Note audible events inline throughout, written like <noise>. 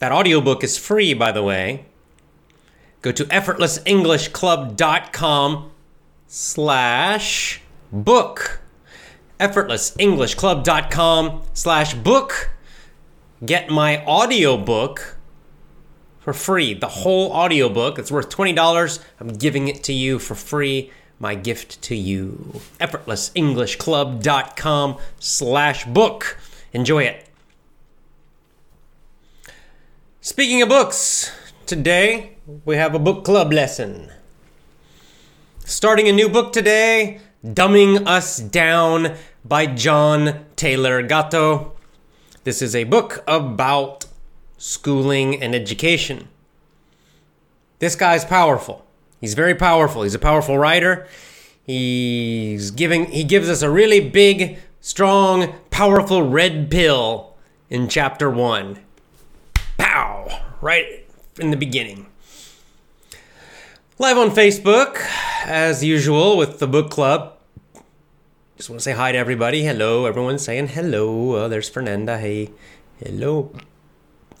That audiobook is free, by the way. Go to effortlessenglishclub.com slash book. effortlessenglishclub.com slash book. Get my audiobook for free. The whole audiobook. It's worth $20. I'm giving it to you for free. My gift to you. effortlessenglishclub.com slash book. Enjoy it. Speaking of books, today we have a book club lesson. Starting a new book today, Dumbing Us Down by John Taylor Gatto. This is a book about schooling and education. This guy's powerful. He's very powerful. He's a powerful writer. He's giving he gives us a really big, strong, powerful red pill in chapter 1 pow, right in the beginning. Live on Facebook, as usual, with the book club. Just want to say hi to everybody. Hello, everyone's saying hello. Oh, there's Fernanda. Hey, hello.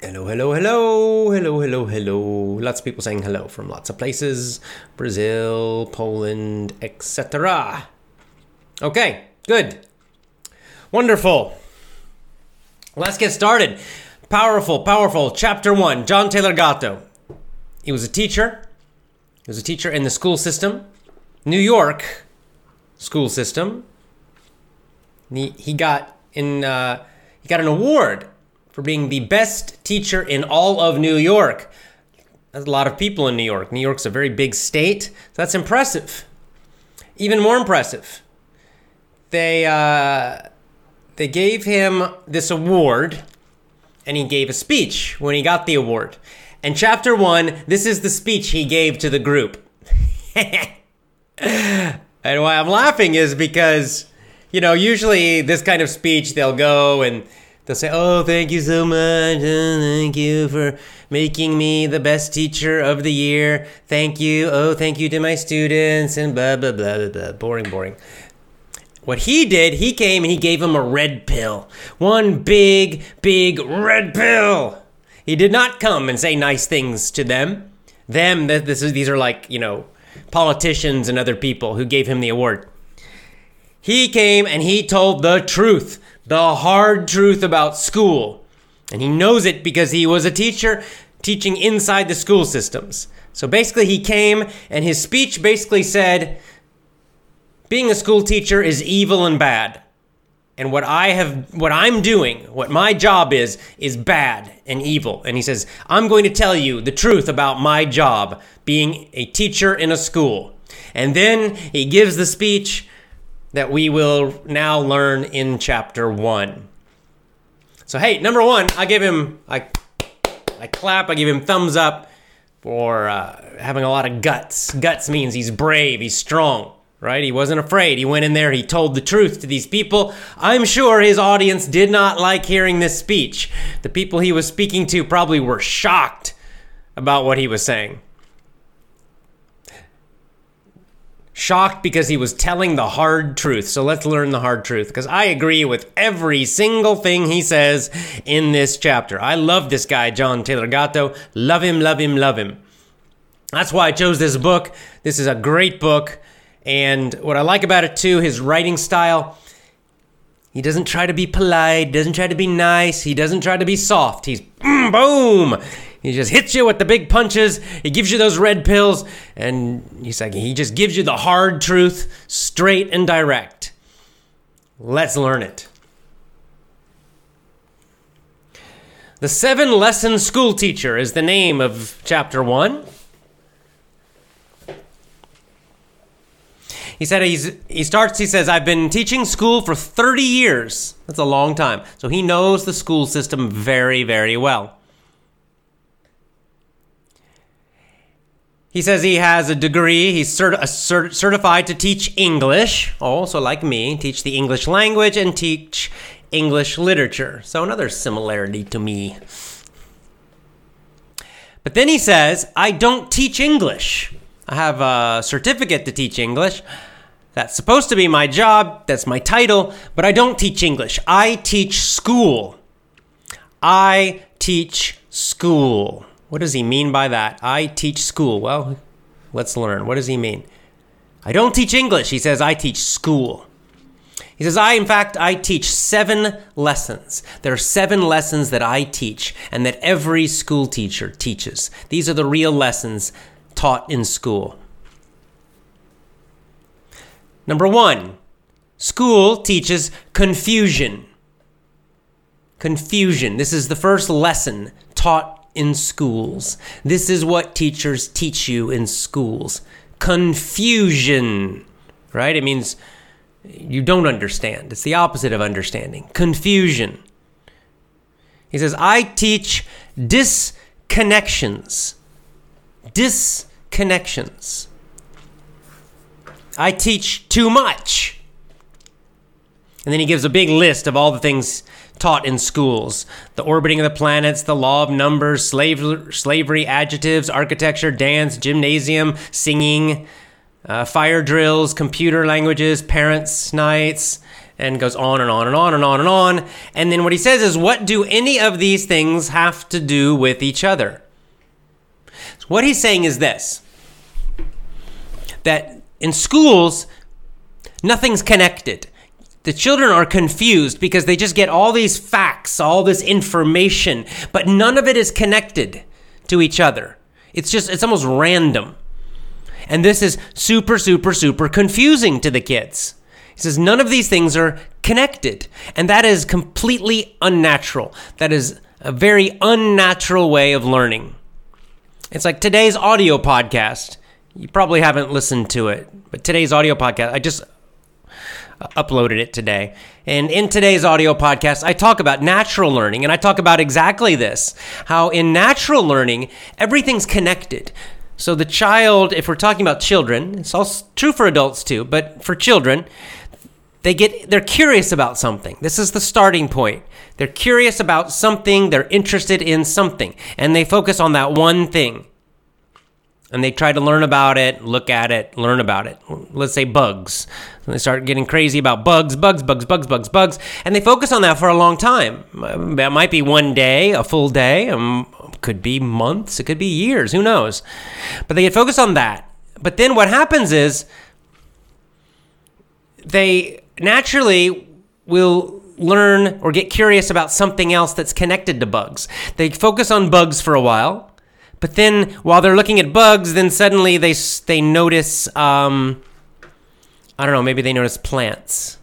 Hello, hello, hello, hello, hello, hello. Lots of people saying hello from lots of places Brazil, Poland, etc. Okay, good. Wonderful. Let's get started. Powerful, powerful. Chapter one John Taylor Gatto. He was a teacher. He was a teacher in the school system, New York school system. He, he got in uh, he got an award for being the best teacher in all of New York. There's a lot of people in New York. New York's a very big state, so that's impressive. Even more impressive, they uh, they gave him this award and he gave a speech when he got the award. And chapter one, this is the speech he gave to the group. <laughs> and why I'm laughing is because, you know, usually this kind of speech, they'll go and they'll say, Oh, thank you so much. Oh, thank you for making me the best teacher of the year. Thank you. Oh, thank you to my students, and blah, blah, blah, blah, blah. Boring, boring. What he did, he came and he gave him a red pill. One big, big red pill. He did not come and say nice things to them. Them, this is, these are like, you know, politicians and other people who gave him the award. He came and he told the truth, the hard truth about school. And he knows it because he was a teacher teaching inside the school systems. So basically, he came and his speech basically said, being a school teacher is evil and bad. And what I have what I'm doing, what my job is is bad and evil. And he says, "I'm going to tell you the truth about my job being a teacher in a school." And then he gives the speech that we will now learn in chapter 1. So hey, number 1, I give him I I clap, I give him thumbs up for uh, having a lot of guts. Guts means he's brave, he's strong right? He wasn't afraid. He went in there, he told the truth to these people. I'm sure his audience did not like hearing this speech. The people he was speaking to probably were shocked about what he was saying. Shocked because he was telling the hard truth. So let's learn the hard truth because I agree with every single thing he says in this chapter. I love this guy, John Taylor Gatto. Love him, love him, love him. That's why I chose this book. This is a great book. And what I like about it too, his writing style, he doesn't try to be polite, doesn't try to be nice, he doesn't try to be soft. He's mm, boom. He just hits you with the big punches. He gives you those red pills, and he's like, he just gives you the hard truth, straight and direct. Let's learn it. The Seven Lesson School Teacher is the name of chapter one. He said he's he starts he says I've been teaching school for 30 years. That's a long time. So he knows the school system very very well. He says he has a degree. He's cert- a cert- certified to teach English, also like me, teach the English language and teach English literature. So another similarity to me. But then he says, I don't teach English. I have a certificate to teach English. That's supposed to be my job, that's my title, but I don't teach English. I teach school. I teach school. What does he mean by that? I teach school. Well, let's learn. What does he mean? I don't teach English. He says, I teach school. He says, I, in fact, I teach seven lessons. There are seven lessons that I teach and that every school teacher teaches. These are the real lessons taught in school. Number one, school teaches confusion. Confusion. This is the first lesson taught in schools. This is what teachers teach you in schools. Confusion, right? It means you don't understand. It's the opposite of understanding. Confusion. He says, I teach disconnections. Disconnections. I teach too much. And then he gives a big list of all the things taught in schools the orbiting of the planets, the law of numbers, slave, slavery, adjectives, architecture, dance, gymnasium, singing, uh, fire drills, computer languages, parents' nights, and goes on and on and on and on and on. And then what he says is, what do any of these things have to do with each other? So what he's saying is this that in schools, nothing's connected. The children are confused because they just get all these facts, all this information, but none of it is connected to each other. It's just, it's almost random. And this is super, super, super confusing to the kids. He says none of these things are connected. And that is completely unnatural. That is a very unnatural way of learning. It's like today's audio podcast. You probably haven't listened to it, but today's audio podcast, I just uploaded it today. And in today's audio podcast, I talk about natural learning and I talk about exactly this how in natural learning, everything's connected. So the child, if we're talking about children, it's also true for adults too, but for children, they get they're curious about something. This is the starting point. They're curious about something, they're interested in something, and they focus on that one thing. And they try to learn about it, look at it, learn about it. Let's say bugs. And they start getting crazy about bugs, bugs, bugs, bugs, bugs, bugs, and they focus on that for a long time. That might be one day, a full day, um, could be months, it could be years, who knows. But they get focused on that. But then what happens is they naturally will learn or get curious about something else that's connected to bugs. They focus on bugs for a while, but then while they're looking at bugs, then suddenly they they notice um, I don't know, maybe they notice plants.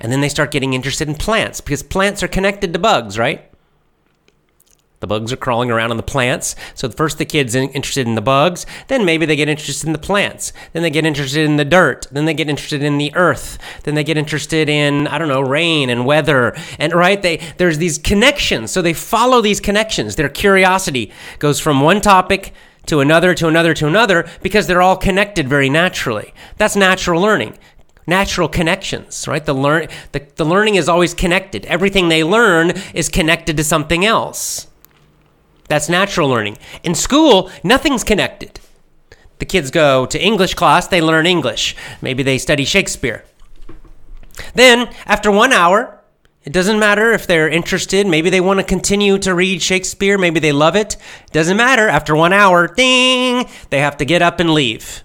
And then they start getting interested in plants because plants are connected to bugs, right? The bugs are crawling around on the plants. So first the kid's interested in the bugs, then maybe they get interested in the plants. Then they get interested in the dirt. Then they get interested in the earth. Then they get interested in I don't know rain and weather. And right, they there's these connections. So they follow these connections. Their curiosity goes from one topic to another to another to another because they're all connected very naturally. That's natural learning natural connections, right? The learn the, the learning is always connected. Everything they learn is connected to something else. That's natural learning. In school, nothing's connected. The kids go to English class, they learn English. Maybe they study Shakespeare. Then, after one hour, it doesn't matter if they're interested. Maybe they want to continue to read Shakespeare. Maybe they love it. Doesn't matter. After one hour, ding, they have to get up and leave.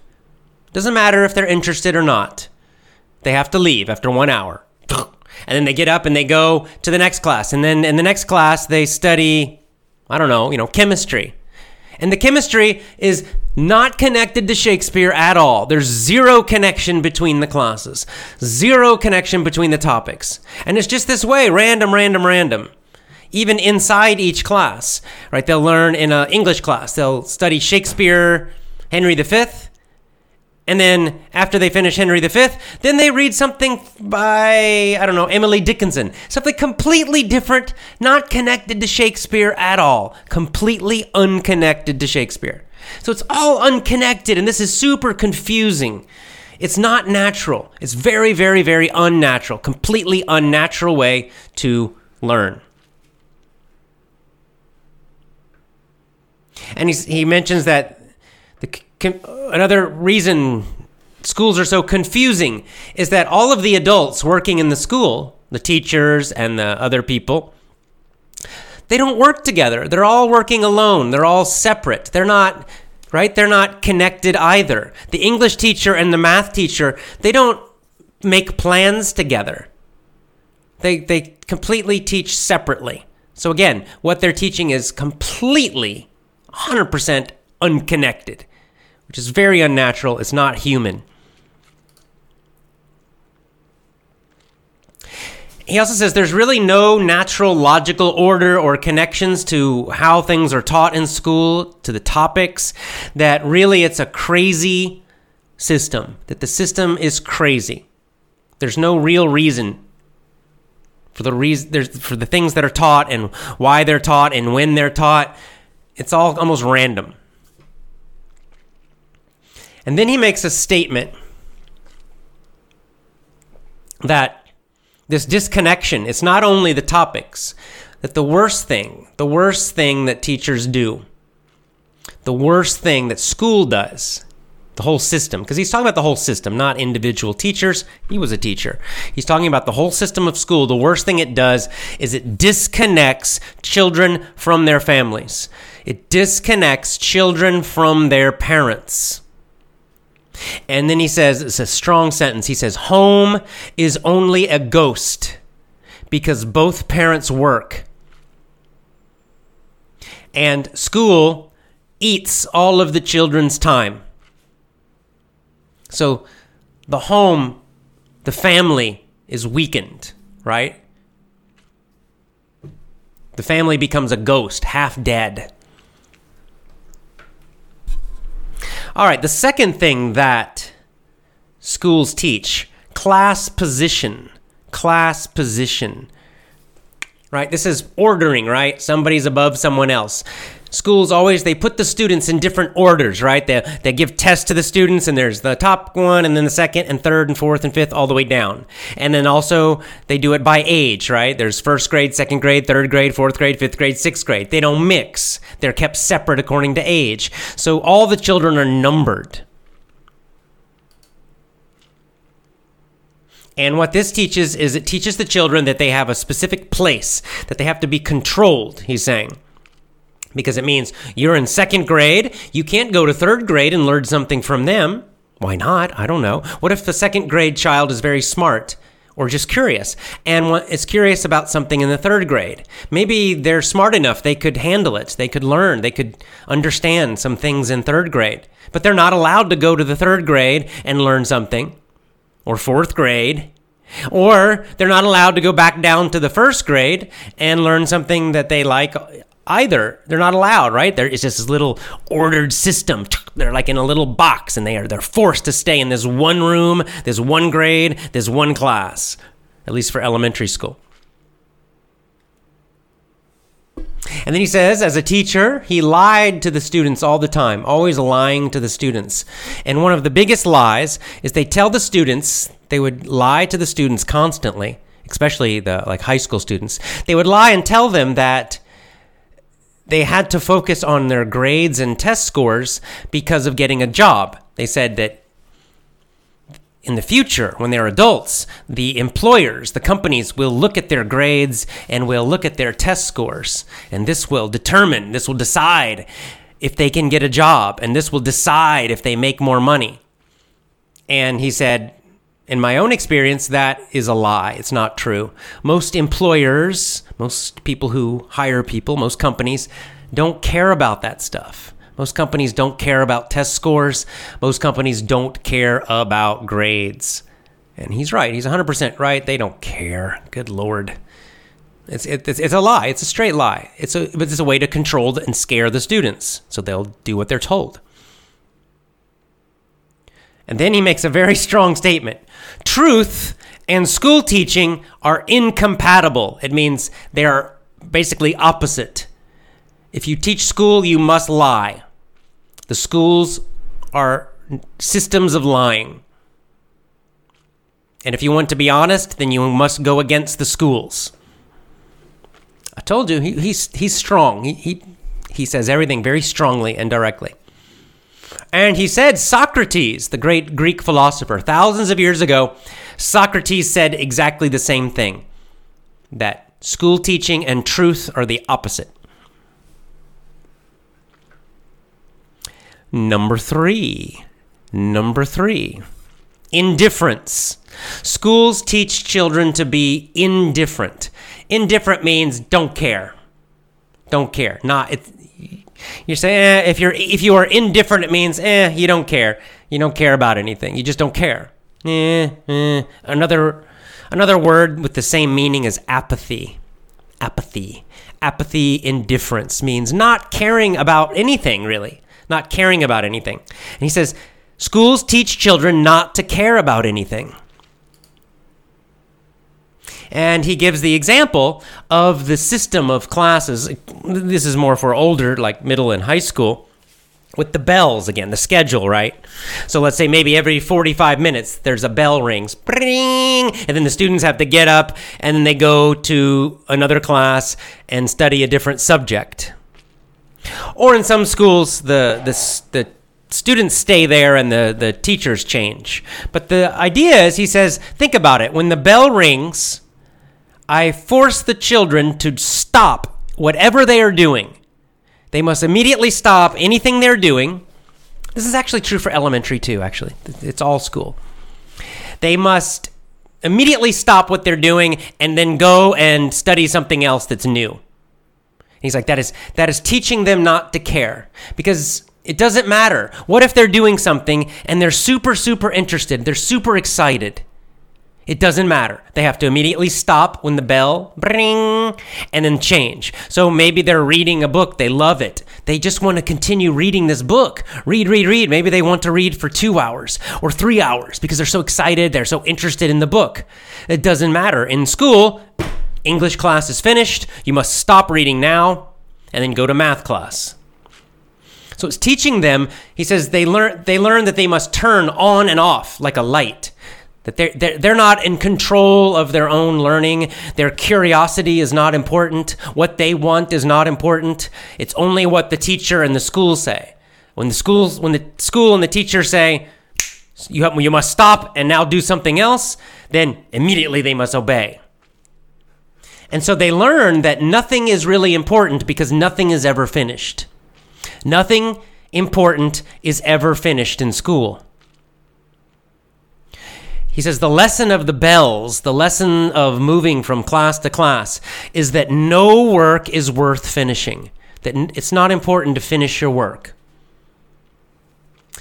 Doesn't matter if they're interested or not. They have to leave after one hour. And then they get up and they go to the next class. And then in the next class, they study I don't know, you know, chemistry. And the chemistry is not connected to Shakespeare at all. There's zero connection between the classes, zero connection between the topics. And it's just this way random, random, random. Even inside each class, right? They'll learn in an English class, they'll study Shakespeare, Henry V, and then after they finish Henry V, then they read something by, I don't know, Emily Dickinson. Something completely different, not connected to Shakespeare at all. Completely unconnected to Shakespeare. So it's all unconnected, and this is super confusing. It's not natural. It's very, very, very unnatural, completely unnatural way to learn. And he mentions that the, another reason schools are so confusing is that all of the adults working in the school, the teachers and the other people, they don't work together. They're all working alone. They're all separate. They're not right? They're not connected either. The English teacher and the math teacher, they don't make plans together. They they completely teach separately. So again, what they're teaching is completely 100% unconnected, which is very unnatural. It's not human. he also says there's really no natural logical order or connections to how things are taught in school, to the topics, that really it's a crazy system, that the system is crazy. There's no real reason for the reason for the things that are taught and why they're taught and when they're taught. It's all almost random. And then he makes a statement that this disconnection, it's not only the topics, that the worst thing, the worst thing that teachers do, the worst thing that school does, the whole system, because he's talking about the whole system, not individual teachers. He was a teacher. He's talking about the whole system of school. The worst thing it does is it disconnects children from their families, it disconnects children from their parents. And then he says, it's a strong sentence. He says, Home is only a ghost because both parents work. And school eats all of the children's time. So the home, the family is weakened, right? The family becomes a ghost, half dead. All right, the second thing that schools teach class position. Class position. Right? This is ordering, right? Somebody's above someone else schools always they put the students in different orders right? They, they give tests to the students and there's the top one and then the second and third and fourth and fifth all the way down. And then also they do it by age right? There's first grade second grade third grade fourth grade fifth grade sixth grade. They don't mix. They're kept separate according to age. So all the children are numbered. And what this teaches is it teaches the children that they have a specific place, that they have to be controlled, he's saying because it means you're in second grade. You can't go to third grade and learn something from them. Why not? I don't know. What if the second grade child is very smart or just curious and is curious about something in the third grade? Maybe they're smart enough they could handle it. They could learn. They could understand some things in third grade. But they're not allowed to go to the third grade and learn something or fourth grade or they're not allowed to go back down to the first grade and learn something that they like either. They're not allowed, right? There is just this little ordered system. <tsk> They're like in a little box and they are they're forced to stay in this one room, this one grade, this one class. At least for elementary school. And then he says, as a teacher, he lied to the students all the time, always lying to the students. And one of the biggest lies is they tell the students, they would lie to the students constantly, especially the like high school students. They would lie and tell them that they had to focus on their grades and test scores because of getting a job. They said that in the future, when they're adults, the employers, the companies will look at their grades and will look at their test scores. And this will determine, this will decide if they can get a job. And this will decide if they make more money. And he said, in my own experience, that is a lie. It's not true. Most employers, most people who hire people, most companies don't care about that stuff. Most companies don't care about test scores. Most companies don't care about grades. And he's right. He's 100% right. They don't care. Good Lord. It's, it's, it's a lie. It's a straight lie. It's a, but it's a way to control and scare the students so they'll do what they're told. And then he makes a very strong statement truth and school teaching are incompatible. It means they are basically opposite. If you teach school, you must lie. The schools are systems of lying. And if you want to be honest, then you must go against the schools. I told you he, he's he's strong. He, he he says everything very strongly and directly. And he said Socrates, the great Greek philosopher, thousands of years ago, Socrates said exactly the same thing. That school teaching and truth are the opposite. Number 3. Number 3. Indifference. Schools teach children to be indifferent. Indifferent means don't care. Don't care. Not it, you're saying eh, if you're if you are indifferent, it means eh, you don't care. You don't care about anything. You just don't care. Eh, eh. Another another word with the same meaning is apathy. Apathy. Apathy, indifference means not caring about anything really. Not caring about anything. And he says schools teach children not to care about anything. And he gives the example of the system of classes. This is more for older, like middle and high school, with the bells again, the schedule, right? So let's say maybe every 45 minutes there's a bell rings, and then the students have to get up and then they go to another class and study a different subject. Or in some schools, the, the, the students stay there and the, the teachers change. But the idea is, he says, think about it. When the bell rings, I force the children to stop whatever they are doing. They must immediately stop anything they're doing. This is actually true for elementary too, actually. It's all school. They must immediately stop what they're doing and then go and study something else that's new. He's like, that is that is teaching them not to care. Because it doesn't matter. What if they're doing something and they're super, super interested? They're super excited. It doesn't matter. They have to immediately stop when the bell bring and then change. So maybe they're reading a book, they love it. They just want to continue reading this book. Read, read, read. Maybe they want to read for 2 hours or 3 hours because they're so excited, they're so interested in the book. It doesn't matter. In school, English class is finished, you must stop reading now and then go to math class. So it's teaching them, he says they learn they learn that they must turn on and off like a light that they're, they're, they're not in control of their own learning. Their curiosity is not important. What they want is not important. It's only what the teacher and the school say. When the schools, when the school and the teacher say, you, have, you must stop and now do something else, then immediately they must obey. And so they learn that nothing is really important because nothing is ever finished. Nothing important is ever finished in school. He says the lesson of the bells, the lesson of moving from class to class, is that no work is worth finishing. That it's not important to finish your work.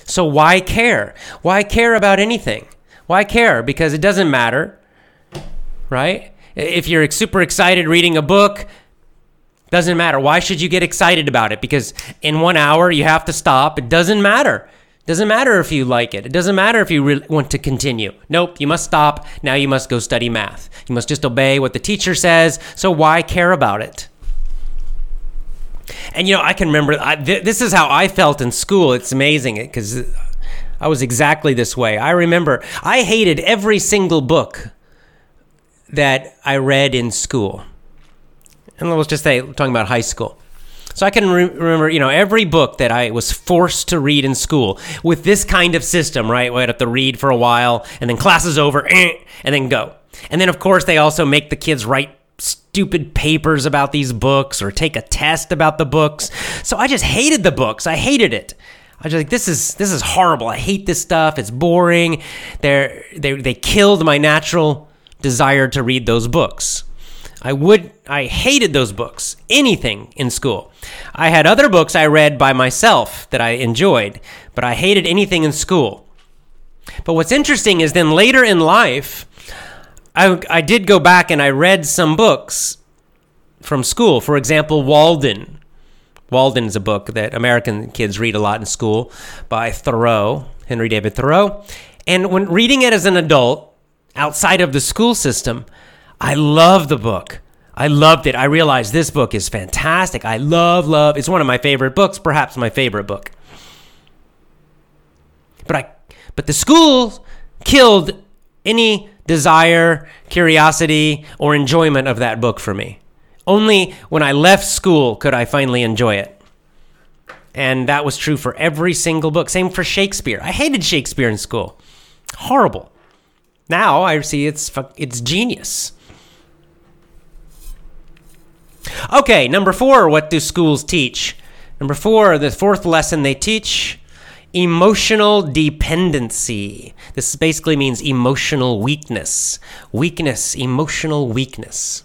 So why care? Why care about anything? Why care? Because it doesn't matter, right? If you're super excited reading a book, doesn't matter. Why should you get excited about it? Because in one hour you have to stop. It doesn't matter. Doesn't matter if you like it. It doesn't matter if you want to continue. Nope, you must stop. Now you must go study math. You must just obey what the teacher says. So why care about it? And you know, I can remember I, th- this is how I felt in school. It's amazing because I was exactly this way. I remember I hated every single book that I read in school. And let's just say, talking about high school. So I can re- remember, you know, every book that I was forced to read in school with this kind of system, right? Where I have to read for a while and then class is over eh, and then go. And then, of course, they also make the kids write stupid papers about these books or take a test about the books. So I just hated the books. I hated it. I was like, this is this is horrible. I hate this stuff. It's boring. They're, they they killed my natural desire to read those books. I would I hated those books. Anything in school. I had other books I read by myself that I enjoyed, but I hated anything in school. But what's interesting is then later in life, I, I did go back and I read some books from school. For example, Walden. Walden is a book that American kids read a lot in school by Thoreau, Henry David Thoreau. And when reading it as an adult outside of the school system, I love the book. I loved it. I realized this book is fantastic. I love, love. It's one of my favorite books, perhaps my favorite book. But I but the school killed any desire, curiosity, or enjoyment of that book for me. Only when I left school could I finally enjoy it. And that was true for every single book. Same for Shakespeare. I hated Shakespeare in school. Horrible. Now I see it's it's genius. Okay, number 4, what do schools teach? Number 4, the fourth lesson they teach emotional dependency. This basically means emotional weakness. Weakness, emotional weakness.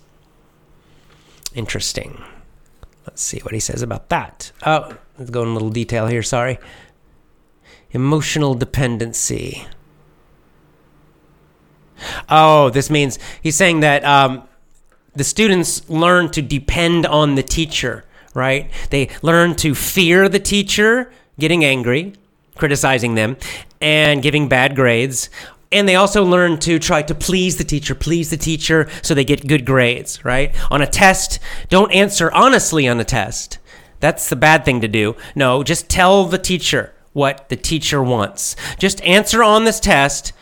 Interesting. Let's see what he says about that. Oh, let's go in a little detail here, sorry. Emotional dependency. Oh, this means he's saying that um, the students learn to depend on the teacher, right? They learn to fear the teacher, getting angry, criticizing them, and giving bad grades. And they also learn to try to please the teacher, please the teacher so they get good grades, right? On a test, don't answer honestly on a test. That's the bad thing to do. No, just tell the teacher what the teacher wants. Just answer on this test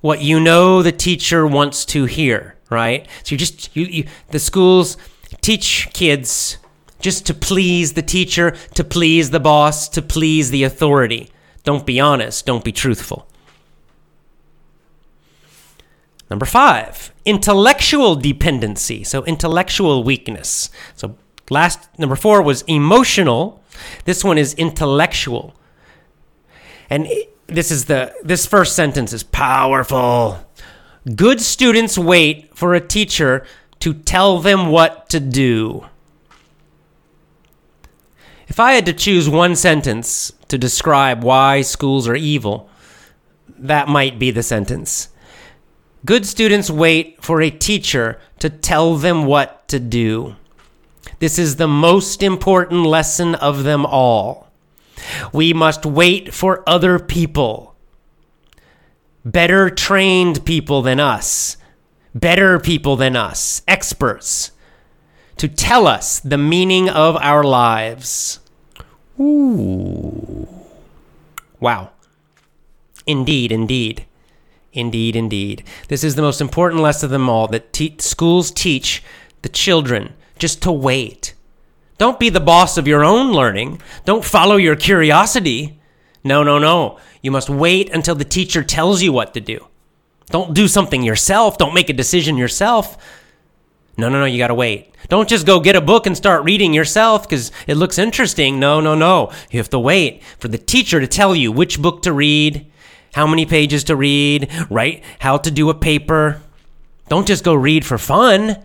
what you know the teacher wants to hear, right? So you just you, you the schools teach kids just to please the teacher, to please the boss, to please the authority. Don't be honest, don't be truthful. Number 5, intellectual dependency. So intellectual weakness. So last number 4 was emotional. This one is intellectual. And this is the this first sentence is powerful. Good students wait for a teacher to tell them what to do. If I had to choose one sentence to describe why schools are evil, that might be the sentence. Good students wait for a teacher to tell them what to do. This is the most important lesson of them all. We must wait for other people, better trained people than us, better people than us, experts, to tell us the meaning of our lives. Ooh. Wow. Indeed, indeed. Indeed, indeed. This is the most important lesson of them all that te- schools teach the children just to wait don't be the boss of your own learning. Don't follow your curiosity. No, no, no. You must wait until the teacher tells you what to do. Don't do something yourself. Don't make a decision yourself. No, no, no. You got to wait. Don't just go get a book and start reading yourself because it looks interesting. No, no, no. You have to wait for the teacher to tell you which book to read, how many pages to read, right? How to do a paper. Don't just go read for fun.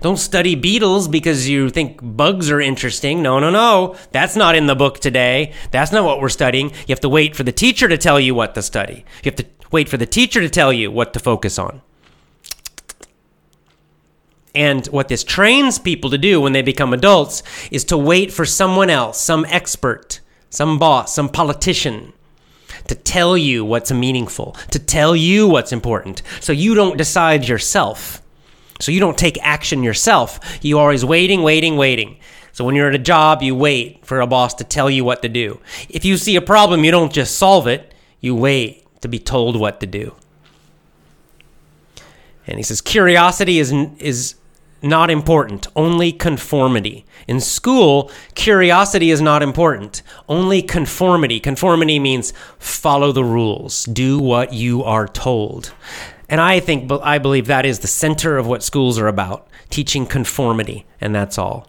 Don't study beetles because you think bugs are interesting. No, no, no. That's not in the book today. That's not what we're studying. You have to wait for the teacher to tell you what to study. You have to wait for the teacher to tell you what to focus on. And what this trains people to do when they become adults is to wait for someone else, some expert, some boss, some politician, to tell you what's meaningful, to tell you what's important, so you don't decide yourself. So you don't take action yourself. You are always waiting, waiting, waiting. So when you're at a job, you wait for a boss to tell you what to do. If you see a problem, you don't just solve it, you wait to be told what to do. And he says curiosity is is not important, only conformity. In school, curiosity is not important, only conformity. Conformity means follow the rules, do what you are told. And I think, I believe that is the center of what schools are about teaching conformity, and that's all.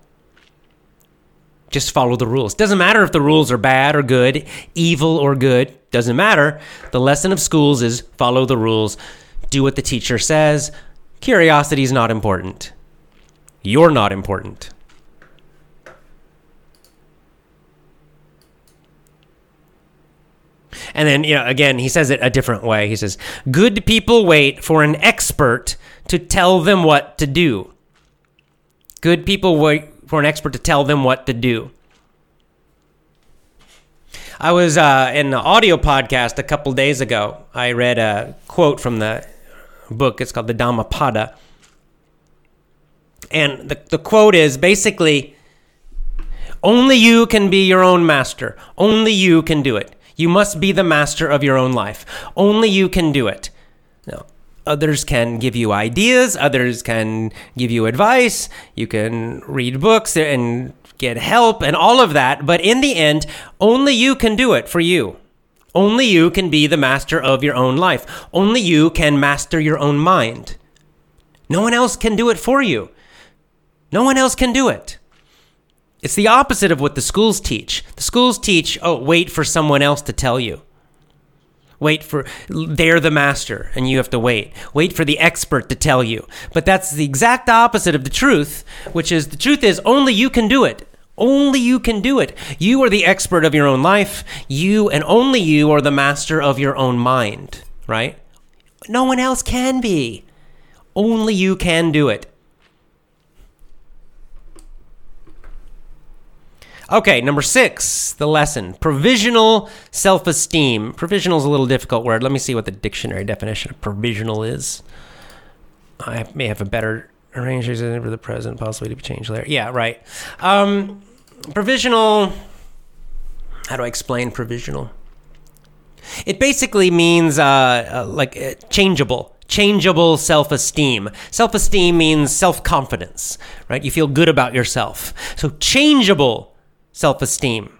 Just follow the rules. Doesn't matter if the rules are bad or good, evil or good, doesn't matter. The lesson of schools is follow the rules, do what the teacher says. Curiosity is not important. You're not important. And then, you know, again, he says it a different way. He says, Good people wait for an expert to tell them what to do. Good people wait for an expert to tell them what to do. I was uh, in an audio podcast a couple days ago. I read a quote from the book. It's called the Dhammapada. And the, the quote is basically only you can be your own master. Only you can do it. You must be the master of your own life. Only you can do it. Now, others can give you ideas, others can give you advice, you can read books and get help and all of that, but in the end, only you can do it for you. Only you can be the master of your own life. Only you can master your own mind. No one else can do it for you. No one else can do it. It's the opposite of what the schools teach. The schools teach, oh, wait for someone else to tell you. Wait for, they're the master and you have to wait. Wait for the expert to tell you. But that's the exact opposite of the truth, which is the truth is only you can do it. Only you can do it. You are the expert of your own life. You and only you are the master of your own mind, right? No one else can be. Only you can do it. Okay, number six, the lesson provisional self esteem. Provisional is a little difficult word. Let me see what the dictionary definition of provisional is. I may have a better arrangement for the present, possibly to be changed later. Yeah, right. Um, provisional. How do I explain provisional? It basically means uh, uh, like uh, changeable, changeable self esteem. Self esteem means self confidence, right? You feel good about yourself. So, changeable self esteem.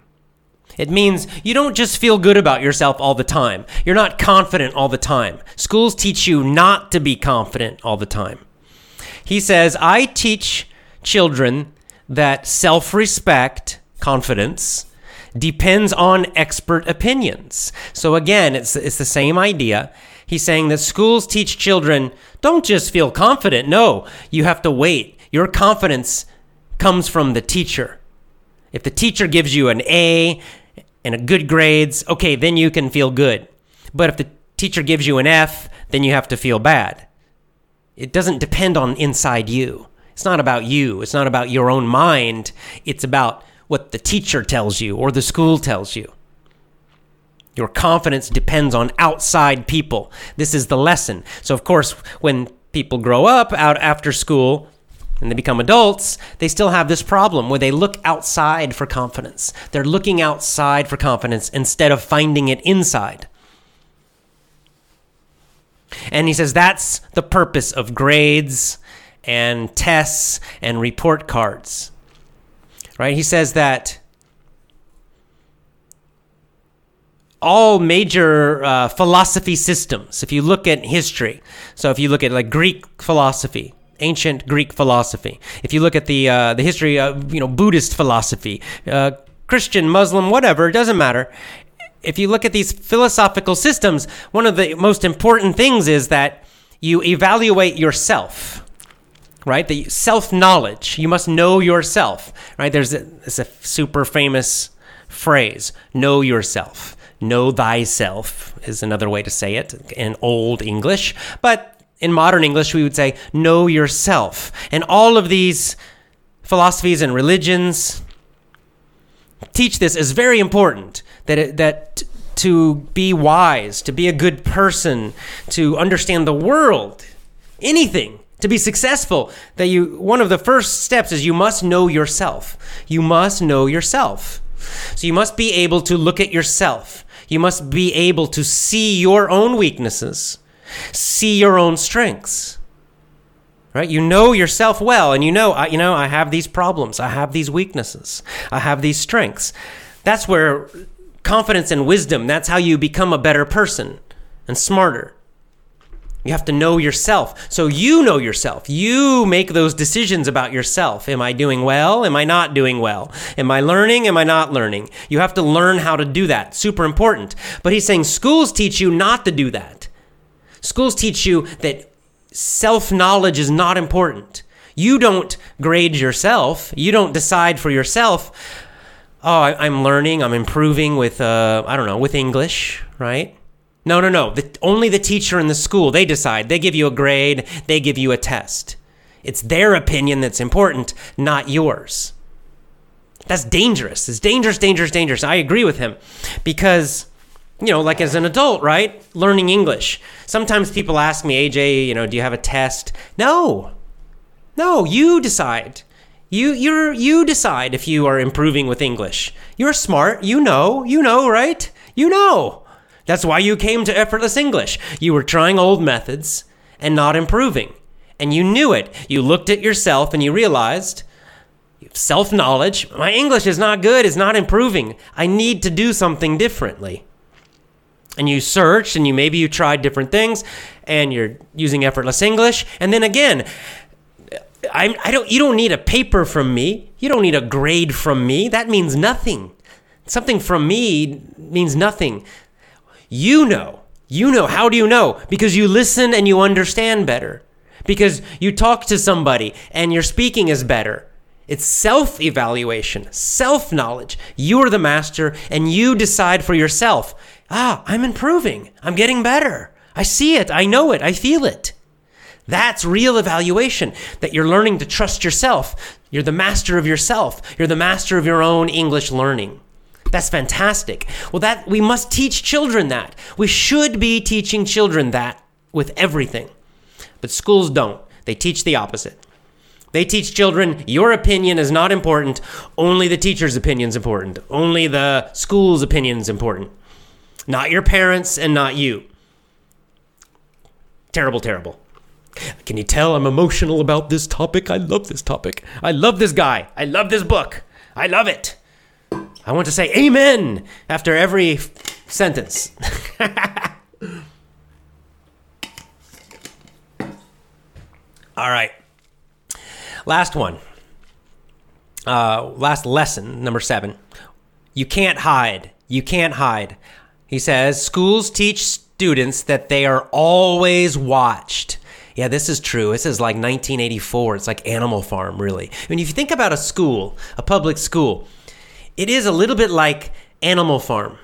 It means you don't just feel good about yourself all the time. You're not confident all the time. Schools teach you not to be confident all the time. He says, I teach children that self respect, confidence, depends on expert opinions. So again, it's, it's the same idea. He's saying that schools teach children don't just feel confident. No, you have to wait. Your confidence comes from the teacher. If the teacher gives you an A and a good grades, okay, then you can feel good. But if the teacher gives you an F, then you have to feel bad. It doesn't depend on inside you. It's not about you. It's not about your own mind. It's about what the teacher tells you or the school tells you. Your confidence depends on outside people. This is the lesson. So, of course, when people grow up out after school, and they become adults, they still have this problem where they look outside for confidence. They're looking outside for confidence instead of finding it inside. And he says that's the purpose of grades and tests and report cards. Right? He says that all major uh, philosophy systems, if you look at history, so if you look at like Greek philosophy, ancient Greek philosophy. If you look at the uh, the history of you know Buddhist philosophy, uh, Christian, Muslim, whatever, it doesn't matter. If you look at these philosophical systems, one of the most important things is that you evaluate yourself right? The self knowledge. You must know yourself, right? There's a, there's a super famous phrase know yourself. Know thyself is another way to say it in Old English. But in modern English, we would say, know yourself. And all of these philosophies and religions teach this as very important that, it, that to be wise, to be a good person, to understand the world, anything, to be successful, that you, one of the first steps is you must know yourself. You must know yourself. So you must be able to look at yourself. You must be able to see your own weaknesses See your own strengths. Right? You know yourself well and you know I, you know I have these problems. I have these weaknesses. I have these strengths. That's where confidence and wisdom, that's how you become a better person and smarter. You have to know yourself. So you know yourself. You make those decisions about yourself. Am I doing well? Am I not doing well? Am I learning? Am I not learning? You have to learn how to do that. Super important. But he's saying schools teach you not to do that. Schools teach you that self knowledge is not important. You don't grade yourself, you don't decide for yourself. Oh, I, am learning, I'm improving with, uh, I don't know, with English, right? No, no, no. The, only the teacher in the school, they decide. They give you a grade, they give you a test. It's their opinion that's important, not yours. That's dangerous. It's dangerous, dangerous, dangerous. I agree with him because you know, like as an adult, right? Learning English. Sometimes people ask me, AJ, you know, do you have a test? No. No, you decide. You you're you decide if you are improving with English. You're smart, you know, you know, right? You know. That's why you came to effortless English. You were trying old methods and not improving. And you knew it. You looked at yourself and you realized self knowledge. My English is not good, it's not improving. I need to do something differently. And you searched and you maybe you tried different things and you're using effortless English. And then again, I, I don't you don't need a paper from me. You don't need a grade from me. That means nothing. Something from me means nothing. You know. You know. How do you know? Because you listen and you understand better. Because you talk to somebody and your speaking is better. It's self evaluation, self knowledge. You are the master and you decide for yourself ah, I'm improving. I'm getting better. I see it. I know it. I feel it. That's real evaluation that you're learning to trust yourself. You're the master of yourself. You're the master of your own English learning. That's fantastic. Well, that we must teach children that. We should be teaching children that with everything. But schools don't. They teach the opposite. They teach children your opinion is not important, only the teacher's opinion is important, only the school's opinion is important, not your parents and not you. Terrible, terrible. Can you tell I'm emotional about this topic? I love this topic. I love this guy. I love this book. I love it. I want to say amen after every sentence. <laughs> All right. Last one. Uh, last lesson, number seven. You can't hide. You can't hide. He says schools teach students that they are always watched. Yeah, this is true. This is like 1984. It's like Animal Farm, really. I mean, if you think about a school, a public school, it is a little bit like Animal Farm,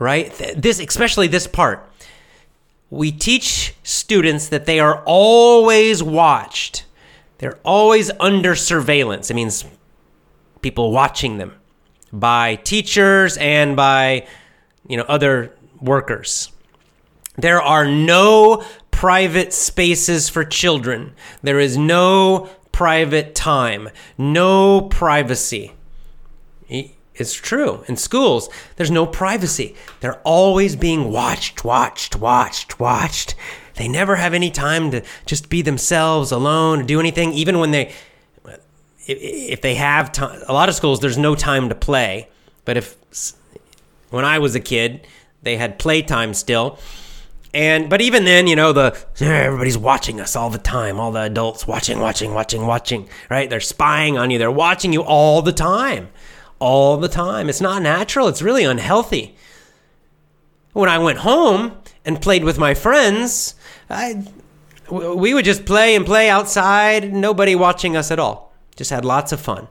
right? This, especially this part. We teach students that they are always watched. They're always under surveillance. It means people watching them by teachers and by you know other workers. There are no private spaces for children. There is no private time, no privacy. It's true. In schools, there's no privacy. They're always being watched, watched, watched, watched. They never have any time to just be themselves alone or do anything, even when they, if they have time. A lot of schools, there's no time to play. But if, when I was a kid, they had playtime still. And but even then, you know, the everybody's watching us all the time. All the adults watching, watching, watching, watching. Right? They're spying on you. They're watching you all the time, all the time. It's not natural. It's really unhealthy. When I went home and played with my friends, I we would just play and play outside. Nobody watching us at all. Just had lots of fun.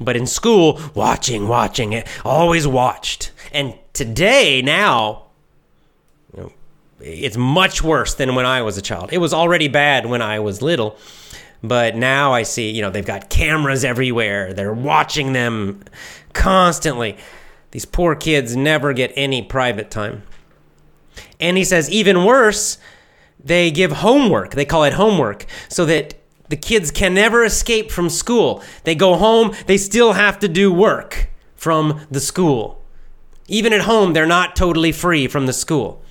But in school, watching, watching it, always watched. And today, now, it's much worse than when I was a child. It was already bad when I was little, but now I see, you know, they've got cameras everywhere. They're watching them constantly. These poor kids never get any private time. And he says, even worse, they give homework. They call it homework so that the kids can never escape from school. They go home, they still have to do work from the school. Even at home, they're not totally free from the school.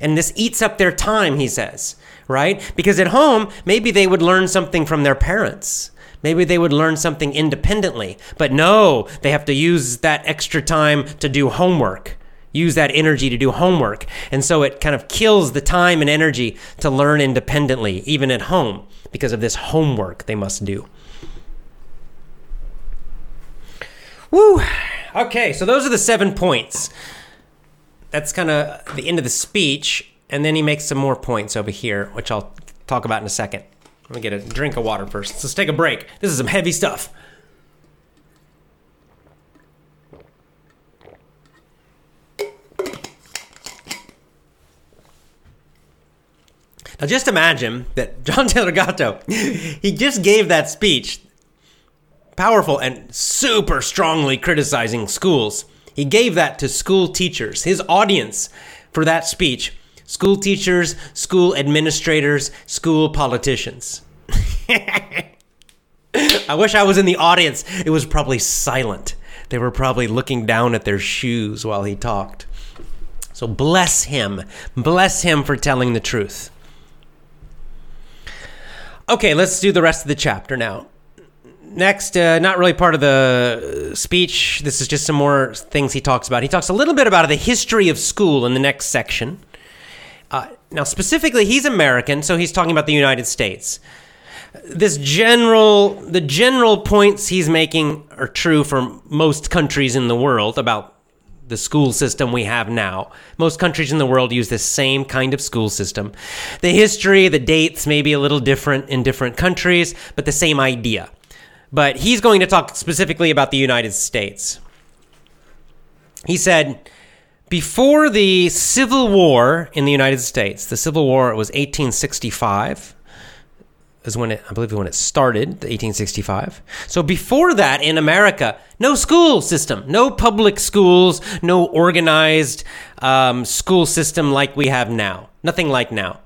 And this eats up their time, he says, right? Because at home, maybe they would learn something from their parents. Maybe they would learn something independently. But no, they have to use that extra time to do homework, use that energy to do homework. And so it kind of kills the time and energy to learn independently, even at home, because of this homework they must do. Woo! Okay, so those are the seven points that's kind of the end of the speech, and then he makes some more points over here, which I'll talk about in a second. Let me get a drink of water first. Let's take a break. This is some heavy stuff. Now, just imagine that John <laughs> Taylor Gatto, he just gave that speech, powerful and super strongly criticizing schools. He gave that to school teachers, his audience for that speech school teachers, school administrators, school politicians. <laughs> I wish I was in the audience. It was probably silent. They were probably looking down at their shoes while he talked. So bless him. Bless him for telling the truth. Okay, let's do the rest of the chapter now. Next, uh, not really part of the speech. This is just some more things he talks about. He talks a little bit about the history of school in the next section. Uh, now, specifically, he's American, so he's talking about the United States. This general, the general points he's making are true for most countries in the world about the school system we have now. Most countries in the world use this same kind of school system. The history, the dates may be a little different in different countries, but the same idea. But he's going to talk specifically about the United States. He said, before the Civil War in the United States, the Civil War was 1865 is when it, I believe, when it started, 1865. So before that, in America, no school system, no public schools, no organized um, school system like we have now. Nothing like now.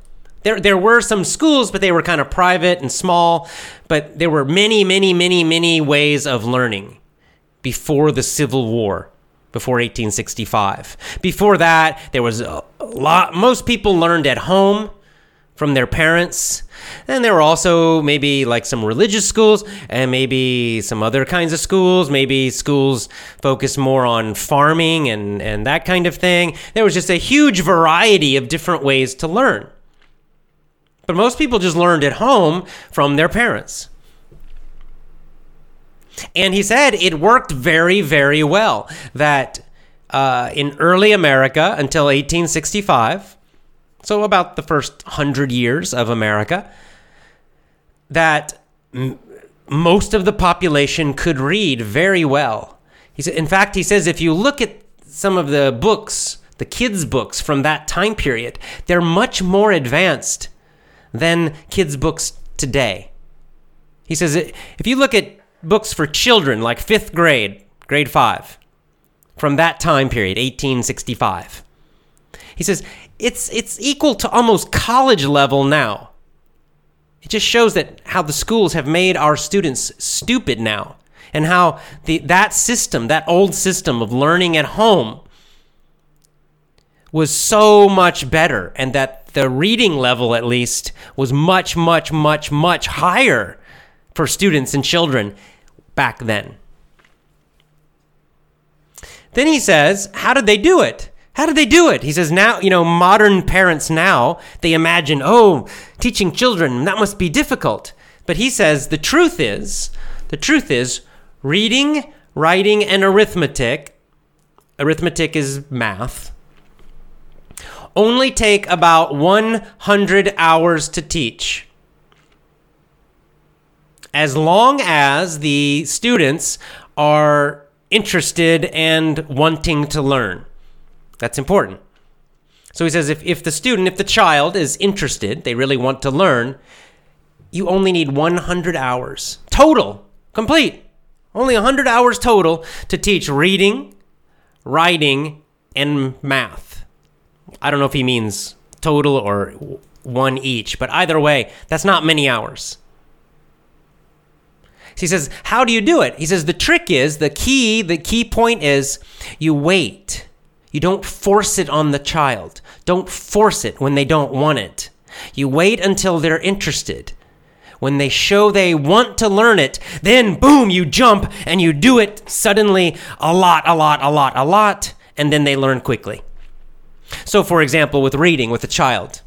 There, there were some schools, but they were kind of private and small. But there were many, many, many, many ways of learning before the Civil War before 1865. Before that, there was a lot, most people learned at home from their parents. And there were also maybe like some religious schools and maybe some other kinds of schools, maybe schools focused more on farming and, and that kind of thing. There was just a huge variety of different ways to learn. But most people just learned at home from their parents. And he said it worked very, very well. That uh, in early America until 1865, so about the first hundred years of America, that m- most of the population could read very well. He said, in fact, he says if you look at some of the books, the kids' books from that time period, they're much more advanced than kids' books today. He says if you look at books for children, like fifth grade, grade five, from that time period, 1865. He says it's it's equal to almost college level now. It just shows that how the schools have made our students stupid now, and how the that system, that old system of learning at home, was so much better, and that the reading level, at least, was much, much, much, much higher for students and children back then. Then he says, How did they do it? How did they do it? He says, Now, you know, modern parents now, they imagine, oh, teaching children, that must be difficult. But he says, The truth is, the truth is, reading, writing, and arithmetic, arithmetic is math, only take about 100 hours to teach as long as the students are interested and wanting to learn. That's important. So he says if, if the student, if the child is interested, they really want to learn, you only need 100 hours total, complete. Only 100 hours total to teach reading, writing, and math. I don't know if he means total or one each, but either way, that's not many hours. He says, How do you do it? He says, The trick is the key, the key point is you wait. You don't force it on the child. Don't force it when they don't want it. You wait until they're interested. When they show they want to learn it, then boom, you jump and you do it suddenly a lot, a lot, a lot, a lot, and then they learn quickly. So, for example, with reading with a child,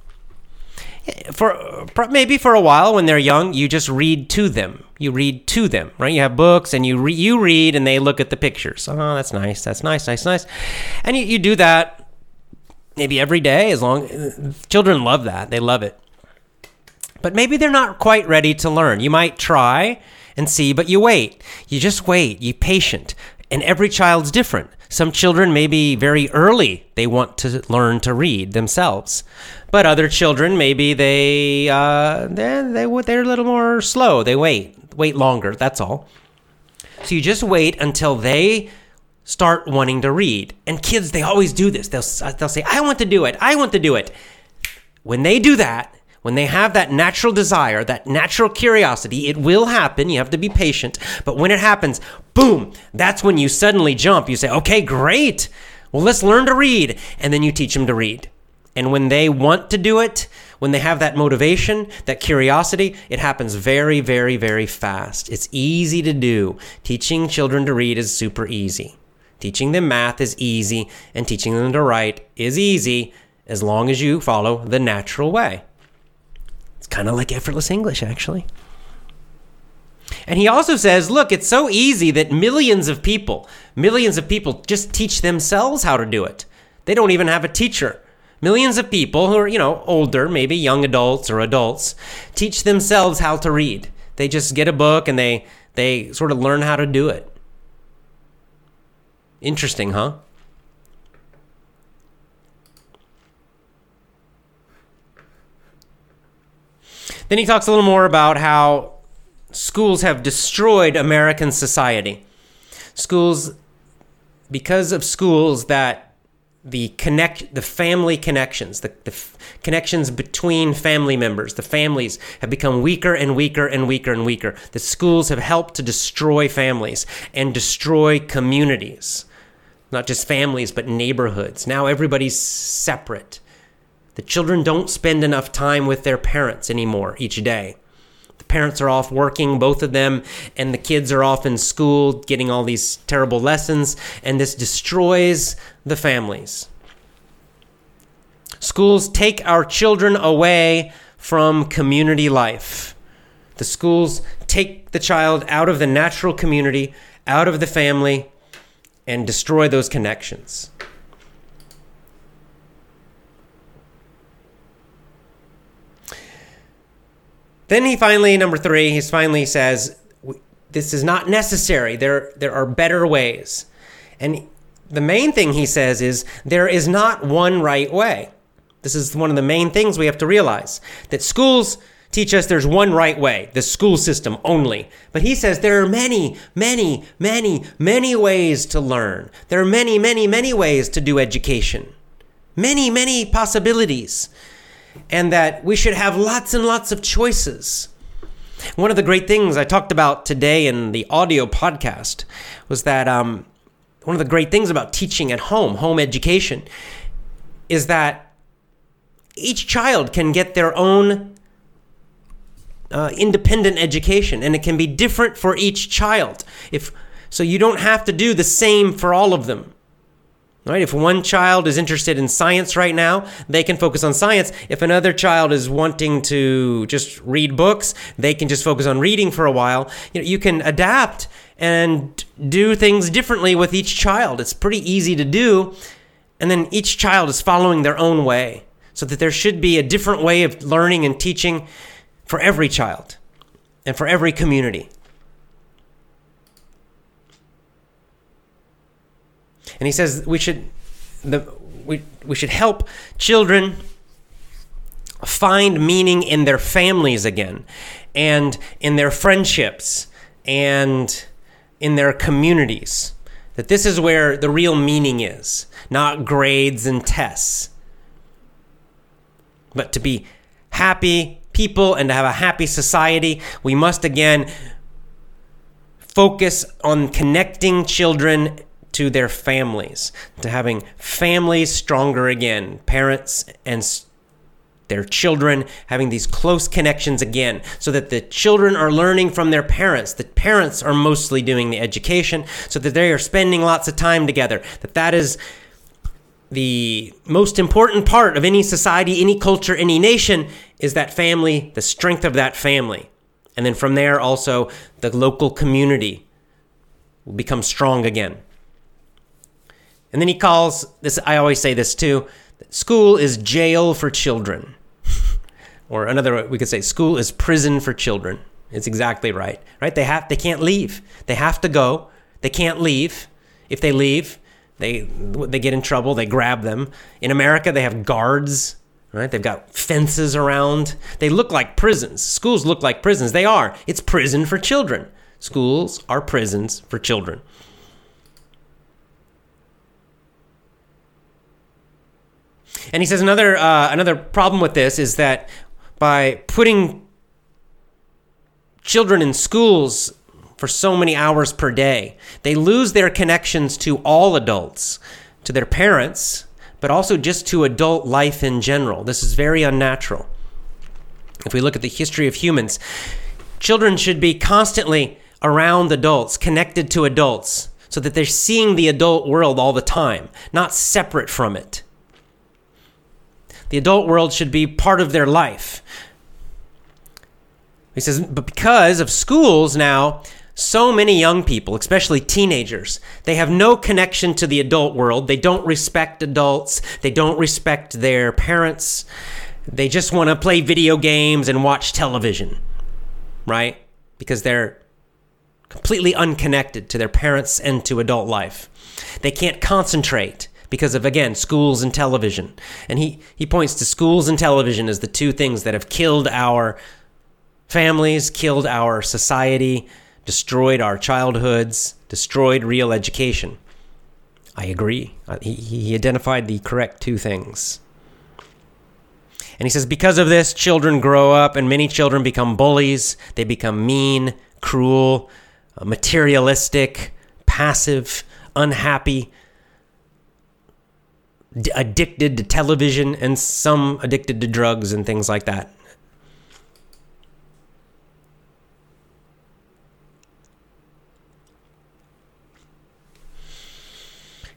for maybe for a while when they're young, you just read to them. You read to them, right? You have books and you re- you read and they look at the pictures. Oh, that's nice. That's nice. Nice. Nice. And you, you do that maybe every day as long children love that. They love it. But maybe they're not quite ready to learn. You might try and see, but you wait. You just wait. You patient. And every child's different. Some children maybe very early they want to learn to read themselves, but other children maybe they uh, they they they're a little more slow. They wait wait longer. That's all. So you just wait until they start wanting to read. And kids, they always do this. They'll they'll say, "I want to do it. I want to do it." When they do that, when they have that natural desire, that natural curiosity, it will happen. You have to be patient. But when it happens, boom, that's when you suddenly jump. You say, okay, great. Well, let's learn to read. And then you teach them to read. And when they want to do it, when they have that motivation, that curiosity, it happens very, very, very fast. It's easy to do. Teaching children to read is super easy. Teaching them math is easy, and teaching them to write is easy as long as you follow the natural way kind of like effortless English, actually. And he also says, look, it's so easy that millions of people, millions of people just teach themselves how to do it. They don't even have a teacher. Millions of people who are, you know, older, maybe young adults or adults, teach themselves how to read. They just get a book and they they sort of learn how to do it. Interesting, huh? Then he talks a little more about how schools have destroyed American society. Schools, because of schools that the connect the family connections the, the f- connections between family members the families have become weaker and weaker and weaker and weaker. The schools have helped to destroy families and destroy communities. Not just families but neighborhoods. Now everybody's separate the children don't spend enough time with their parents anymore each day. The parents are off working, both of them, and the kids are off in school getting all these terrible lessons, and this destroys the families. Schools take our children away from community life. The schools take the child out of the natural community, out of the family, and destroy those connections. Then he finally, number three, he finally says, "This is not necessary. There, there are better ways." And the main thing he says is there is not one right way. This is one of the main things we have to realize that schools teach us there's one right way, the school system only. But he says there are many, many, many, many ways to learn. There are many, many, many ways to do education. Many, many possibilities and that we should have lots and lots of choices. One of the great things I talked about today in the audio podcast was that um, one of the great things about teaching at home, home education, is that each child can get their own uh, independent education, and it can be different for each child. If so, you don't have to do the same for all of them. Right? If one child is interested in science right now, they can focus on science. If another child is wanting to just read books, they can just focus on reading for a while. You know, you can adapt and do things differently with each child. It's pretty easy to do. And then each child is following their own way. So that there should be a different way of learning and teaching for every child and for every community. And he says we should the we, we should help children find meaning in their families again and in their friendships and in their communities. That this is where the real meaning is, not grades and tests. But to be happy people and to have a happy society, we must again focus on connecting children to their families, to having families stronger again, parents and their children having these close connections again so that the children are learning from their parents the parents are mostly doing the education so that they are spending lots of time together that that is the most important part of any society any culture any nation is that family the strength of that family. And then from there also the local community will become strong again and then he calls this, I always say this too school is jail for children. <laughs> or another, we could say school is prison for children. It's exactly right, right? They have, they can't leave. They have to go. They can't leave. If they leave, they they get in trouble. They grab them. In America, they have guards, right? They've got fences around. They look like prisons. Schools look like prisons. They are. It's prison for children. Schools are prisons for children. And he says another uh, another problem with this is that by putting children in schools for so many hours per day. They lose their connections to all adults, to their parents, but also just to adult life in general. This is very unnatural. If we look at the history of humans, children should be constantly around adults, connected to adults, so that they're seeing the adult world all the time, not separate from it. The adult world should be part of their life. He says, but because of schools now, so many young people, especially teenagers, they have no connection to the adult world. They don't respect adults. They don't respect their parents. They just want to play video games and watch television, right? Because they're completely unconnected to their parents and to adult life. They can't concentrate because of again schools and television. And he he points to schools and television as the two things that have killed our families, killed our society, destroyed our childhoods, destroyed real education. I agree. Uh, he, he identified the correct two things. And he says, because of this, children grow up, and many children become bullies. They become mean, cruel, uh, materialistic, passive, unhappy, d- addicted to television, and some addicted to drugs and things like that.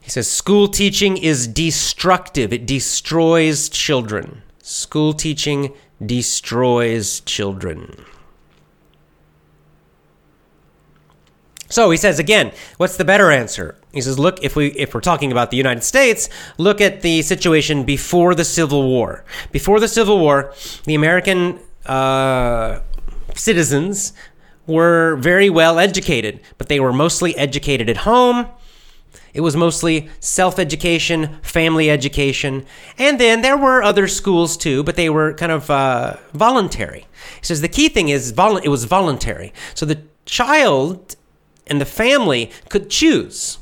He says school teaching is destructive, it destroys children. School teaching destroys children. So he says again, what's the better answer? He says, look, if we if we're talking about the United States, look at the situation before the Civil War. Before the Civil War, the American uh, citizens were very well educated, but they were mostly educated at home. It was mostly self education, family education, and then there were other schools too, but they were kind of uh, voluntary. He says the key thing is vol- it was voluntary. So the child and the family could choose.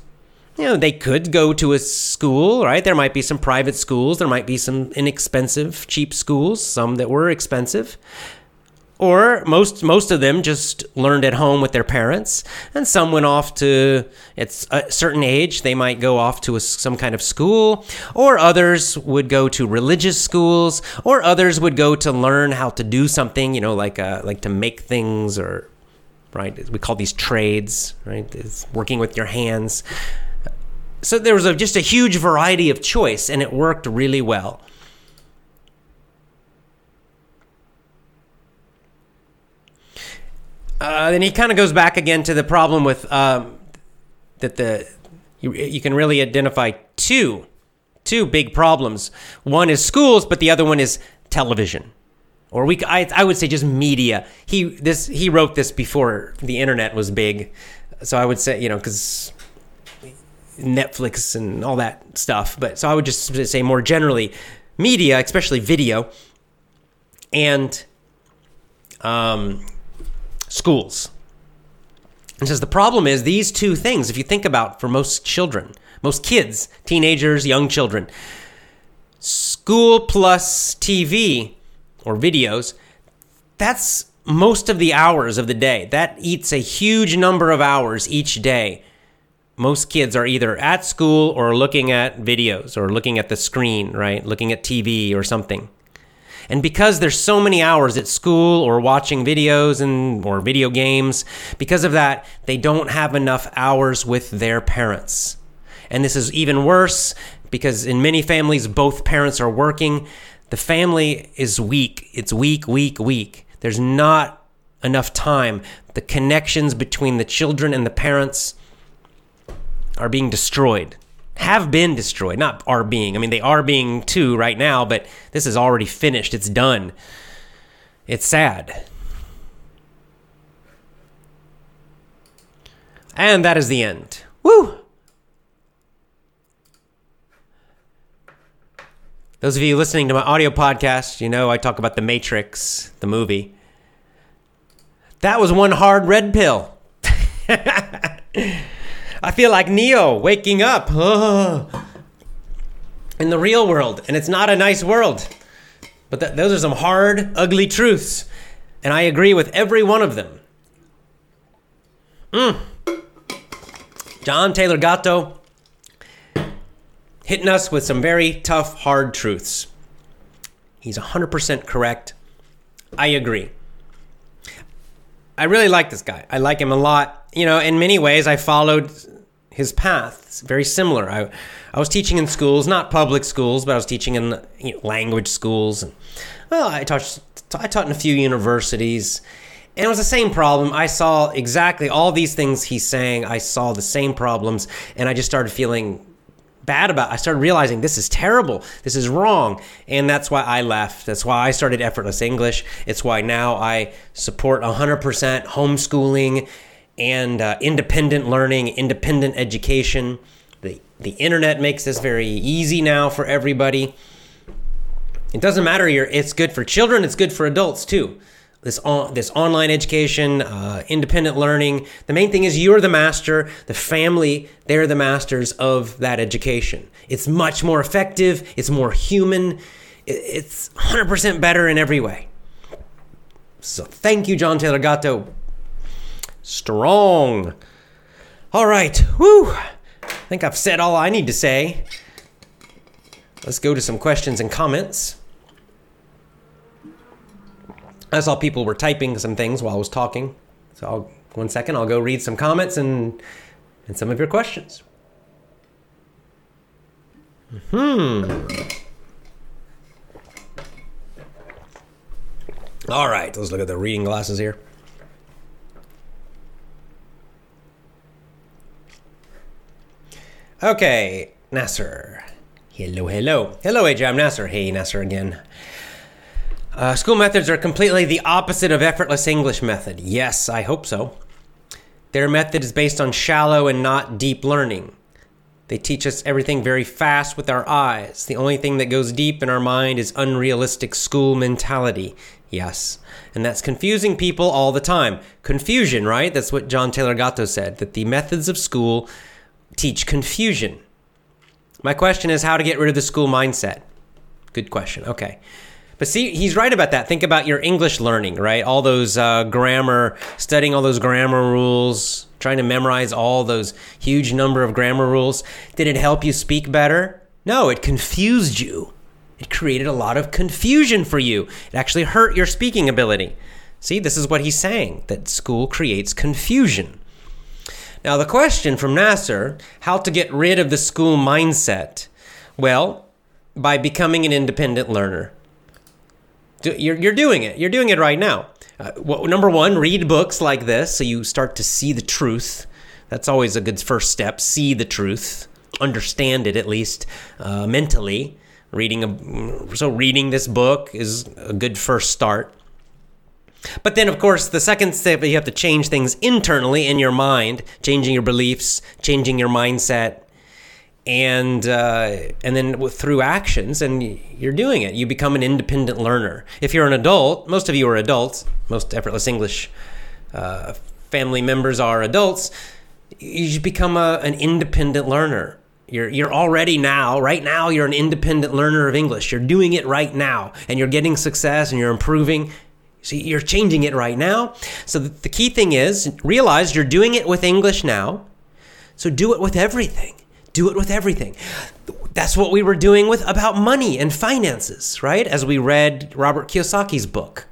You know, they could go to a school, right? There might be some private schools, there might be some inexpensive, cheap schools, some that were expensive. Or most most of them just learned at home with their parents, and some went off to at a certain age they might go off to a, some kind of school, or others would go to religious schools, or others would go to learn how to do something, you know, like uh, like to make things or right? We call these trades, right? It's working with your hands. So there was a, just a huge variety of choice, and it worked really well. Uh, then he kind of goes back again to the problem with um, that the you, you can really identify two two big problems. One is schools, but the other one is television, or we I, I would say just media. He this he wrote this before the internet was big, so I would say you know because Netflix and all that stuff. But so I would just say more generally, media, especially video, and um, schools. And says the problem is these two things, if you think about for most children, most kids, teenagers, young children, school plus TV or videos, that's most of the hours of the day. That eats a huge number of hours each day. Most kids are either at school or looking at videos or looking at the screen, right? Looking at TV or something. And because there's so many hours at school or watching videos and or video games, because of that, they don't have enough hours with their parents. And this is even worse because in many families both parents are working. The family is weak. It's weak, weak, weak. There's not enough time. The connections between the children and the parents are being destroyed have been destroyed, not are being. I mean, they are being too right now, but this is already finished. It's done. It's sad. And that is the end. Woo! Those of you listening to my audio podcast, you know I talk about The Matrix, the movie. That was one hard red pill. <laughs> I feel like Neo waking up <sighs> in the real world, and it's not a nice world. But th- those are some hard, ugly truths. And I agree with every one of them. Mm. John Taylor Gatto hitting us with some very tough, hard truths. He's 100% correct. I agree. I really like this guy. I like him a lot. You know, in many ways, I followed his path. It's very similar. I, I was teaching in schools, not public schools, but I was teaching in you know, language schools. And, well, I taught, I taught in a few universities. And it was the same problem. I saw exactly all these things he's saying. I saw the same problems. And I just started feeling bad about. I started realizing this is terrible. This is wrong. And that's why I left. That's why I started Effortless English. It's why now I support 100% homeschooling and uh, independent learning, independent education. The, the internet makes this very easy now for everybody. It doesn't matter. You're, it's good for children. It's good for adults too. This on, this online education, uh, independent learning. The main thing is you're the master. The family, they're the masters of that education. It's much more effective. It's more human. It's 100% better in every way. So thank you, John Taylor Gatto. Strong. All right. Woo. I think I've said all I need to say. Let's go to some questions and comments. I saw people were typing some things while I was talking. So I'll, one second, I'll go read some comments and and some of your questions. Hmm. All right, let's look at the reading glasses here. Okay, Nasser. Hello, hello. Hello, AJ. I'm Nasser. Hey, Nasser again. Uh, school methods are completely the opposite of effortless English method. Yes, I hope so. Their method is based on shallow and not deep learning. They teach us everything very fast with our eyes. The only thing that goes deep in our mind is unrealistic school mentality. Yes. And that's confusing people all the time. Confusion, right? That's what John Taylor Gatto said, that the methods of school teach confusion. My question is how to get rid of the school mindset. Good question. Okay. But see, he's right about that. Think about your English learning, right? All those uh, grammar, studying all those grammar rules, trying to memorize all those huge number of grammar rules. Did it help you speak better? No, it confused you. It created a lot of confusion for you. It actually hurt your speaking ability. See, this is what he's saying that school creates confusion. Now, the question from Nasser how to get rid of the school mindset? Well, by becoming an independent learner. You're, you're doing it. You're doing it right now. Uh, well, number one, read books like this so you start to see the truth. That's always a good first step. See the truth, understand it at least uh, mentally. Reading a, so reading this book is a good first start. But then, of course, the second step you have to change things internally in your mind, changing your beliefs, changing your mindset, and uh, and then through actions, and you're doing it. You become an independent learner. If you're an adult, most of you are adults. Most effortless English uh, family members are adults. You become a, an independent learner. You're you're already now, right now, you're an independent learner of English. You're doing it right now, and you're getting success, and you're improving. See, you're changing it right now. So the key thing is realize you're doing it with English now. So do it with everything. Do it with everything. That's what we were doing with about money and finances, right? As we read Robert Kiyosaki's book.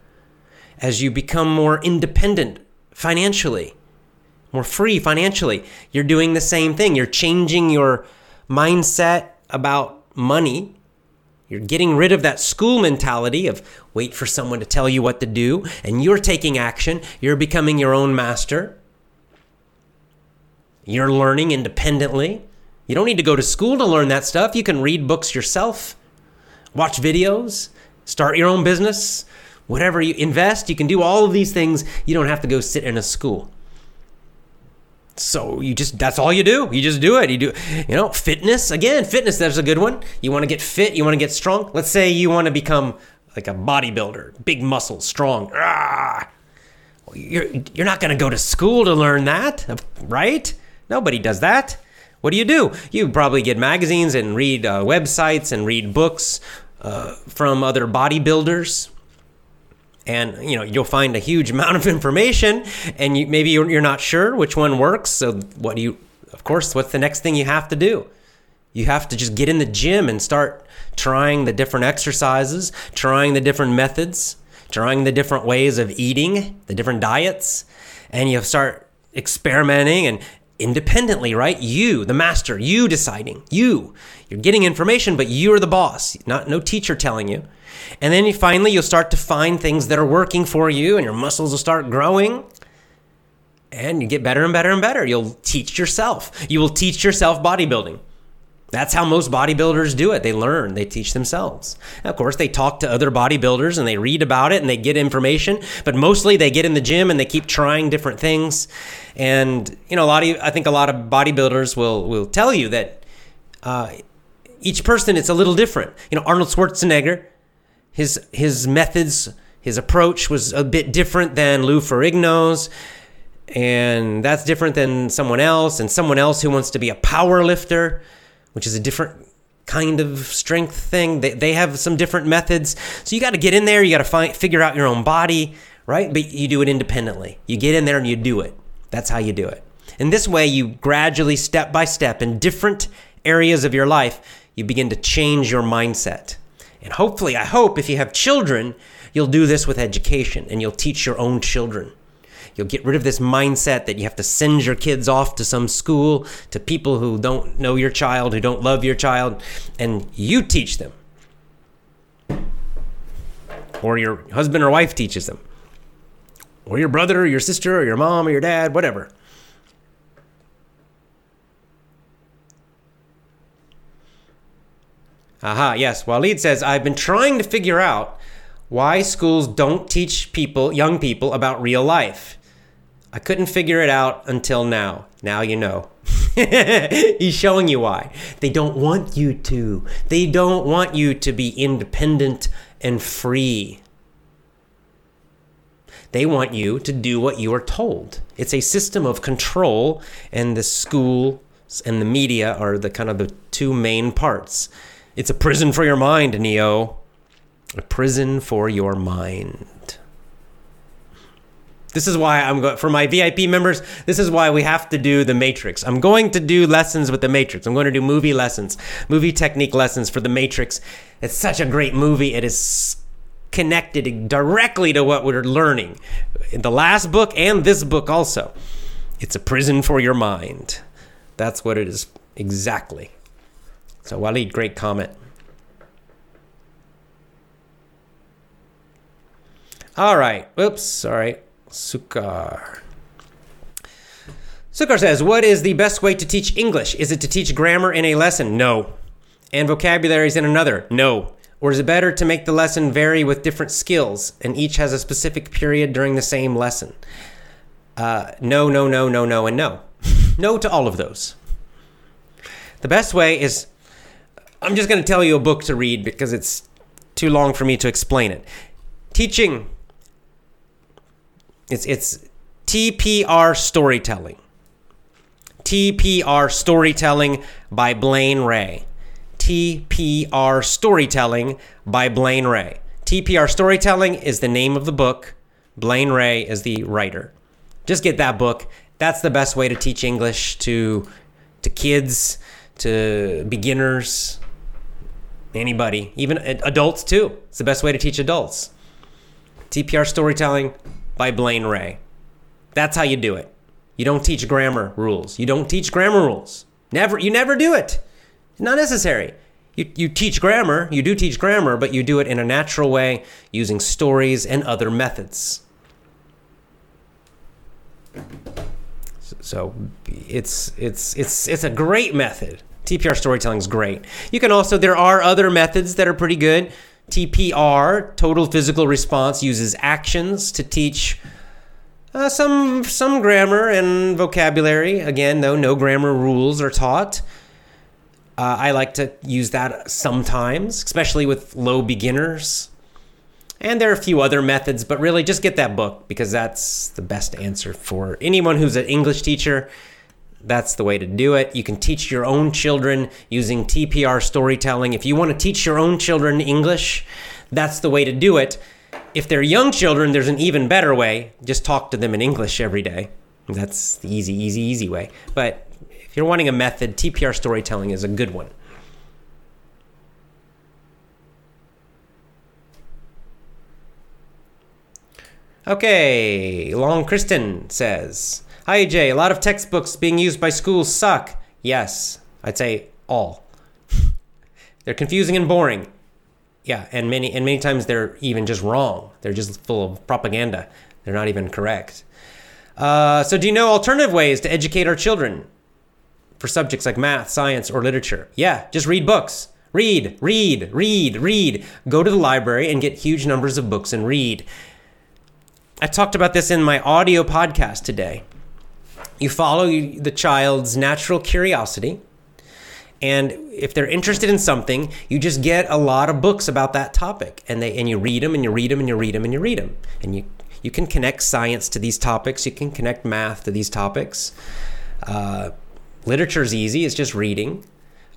As you become more independent financially, more free financially, you're doing the same thing. You're changing your mindset about money you're getting rid of that school mentality of wait for someone to tell you what to do, and you're taking action. You're becoming your own master. You're learning independently. You don't need to go to school to learn that stuff. You can read books yourself, watch videos, start your own business, whatever you invest. You can do all of these things. You don't have to go sit in a school. So you just that's all you do. You just do it. You do you know, fitness. Again, fitness that's a good one. You want to get fit, you want to get strong. Let's say you want to become like a bodybuilder, big muscles, strong. Ah, you're you're not going to go to school to learn that, right? Nobody does that. What do you do? You probably get magazines and read uh, websites and read books uh, from other bodybuilders. And you know you'll find a huge <laughs> amount of information, and you, maybe you're, you're not sure which one works. So what do you? Of course, what's the next thing you have to do? You have to just get in the gym and start trying the different exercises, trying the different methods, trying the different ways of eating, the different diets, and you start experimenting and independently, right? You, the master, you deciding, you. You're getting information, but you're the boss, not no teacher telling you. And then you finally you'll start to find things that are working for you and your muscles will start growing. And you get better and better and better. You'll teach yourself. You will teach yourself bodybuilding. That's how most bodybuilders do it. They learn, they teach themselves. Of course, they talk to other bodybuilders and they read about it and they get information, but mostly they get in the gym and they keep trying different things. And you know, a lot of I think a lot of bodybuilders will will tell you that uh, each person it's a little different. You know, Arnold Schwarzenegger, his his methods, his approach was a bit different than Lou Ferrigno's and that's different than someone else and someone else who wants to be a power lifter which is a different kind of strength thing. They, they have some different methods. So you got to get in there, you got to figure out your own body, right? But you do it independently. You get in there and you do it. That's how you do it. In this way, you gradually, step by step, in different areas of your life, you begin to change your mindset. And hopefully, I hope if you have children, you'll do this with education and you'll teach your own children. You'll get rid of this mindset that you have to send your kids off to some school, to people who don't know your child, who don't love your child, and you teach them. Or your husband or wife teaches them. Or your brother or your sister or your mom or your dad, whatever. Aha, yes. Walid says, I've been trying to figure out why schools don't teach people, young people, about real life. I couldn't figure it out until now. Now you know. <laughs> He's showing you why. They don't want you to. They don't want you to be independent and free. They want you to do what you are told. It's a system of control, and the school and the media are the kind of the two main parts. It's a prison for your mind, Neo. A prison for your mind. This is why I'm going for my VIP members. This is why we have to do the Matrix. I'm going to do lessons with the Matrix. I'm going to do movie lessons, movie technique lessons for the Matrix. It's such a great movie. It is connected directly to what we're learning in the last book and this book also. It's a prison for your mind. That's what it is exactly. So Walid, great comment. All right. Oops. All right. Sukar. Sukar says, What is the best way to teach English? Is it to teach grammar in a lesson? No. And vocabularies in another? No. Or is it better to make the lesson vary with different skills and each has a specific period during the same lesson? Uh, no, no, no, no, no, and no. <laughs> no to all of those. The best way is I'm just going to tell you a book to read because it's too long for me to explain it. Teaching it's it's TPR storytelling. TPR storytelling by Blaine Ray. TPR storytelling by Blaine Ray. TPR storytelling is the name of the book. Blaine Ray is the writer. Just get that book. That's the best way to teach English to to kids, to beginners, anybody, even adults too. It's the best way to teach adults. TPR storytelling by Blaine Ray. That's how you do it. You don't teach grammar rules. You don't teach grammar rules. Never you never do it. not necessary. You, you teach grammar, you do teach grammar, but you do it in a natural way using stories and other methods. So it's it's it's it's a great method. TPR storytelling is great. You can also there are other methods that are pretty good. TPR, total physical response, uses actions to teach uh, some some grammar and vocabulary. Again, though, no grammar rules are taught. Uh, I like to use that sometimes, especially with low beginners. And there are a few other methods, but really just get that book because that's the best answer for anyone who's an English teacher. That's the way to do it. You can teach your own children using TPR storytelling. If you want to teach your own children English, that's the way to do it. If they're young children, there's an even better way. Just talk to them in English every day. That's the easy, easy, easy way. But if you're wanting a method, TPR storytelling is a good one. Okay, Long Kristen says, Hi AJ, a lot of textbooks being used by schools suck. Yes, I'd say all. <laughs> they're confusing and boring. Yeah, and many and many times they're even just wrong. They're just full of propaganda. They're not even correct. Uh, so, do you know alternative ways to educate our children for subjects like math, science, or literature? Yeah, just read books. Read, read, read, read. Go to the library and get huge numbers of books and read. I talked about this in my audio podcast today. You follow the child's natural curiosity. And if they're interested in something, you just get a lot of books about that topic, and they and you read them and you read them and you read them and you read them, and you you can connect science to these topics. You can connect math to these topics. Uh, literature is easy; it's just reading.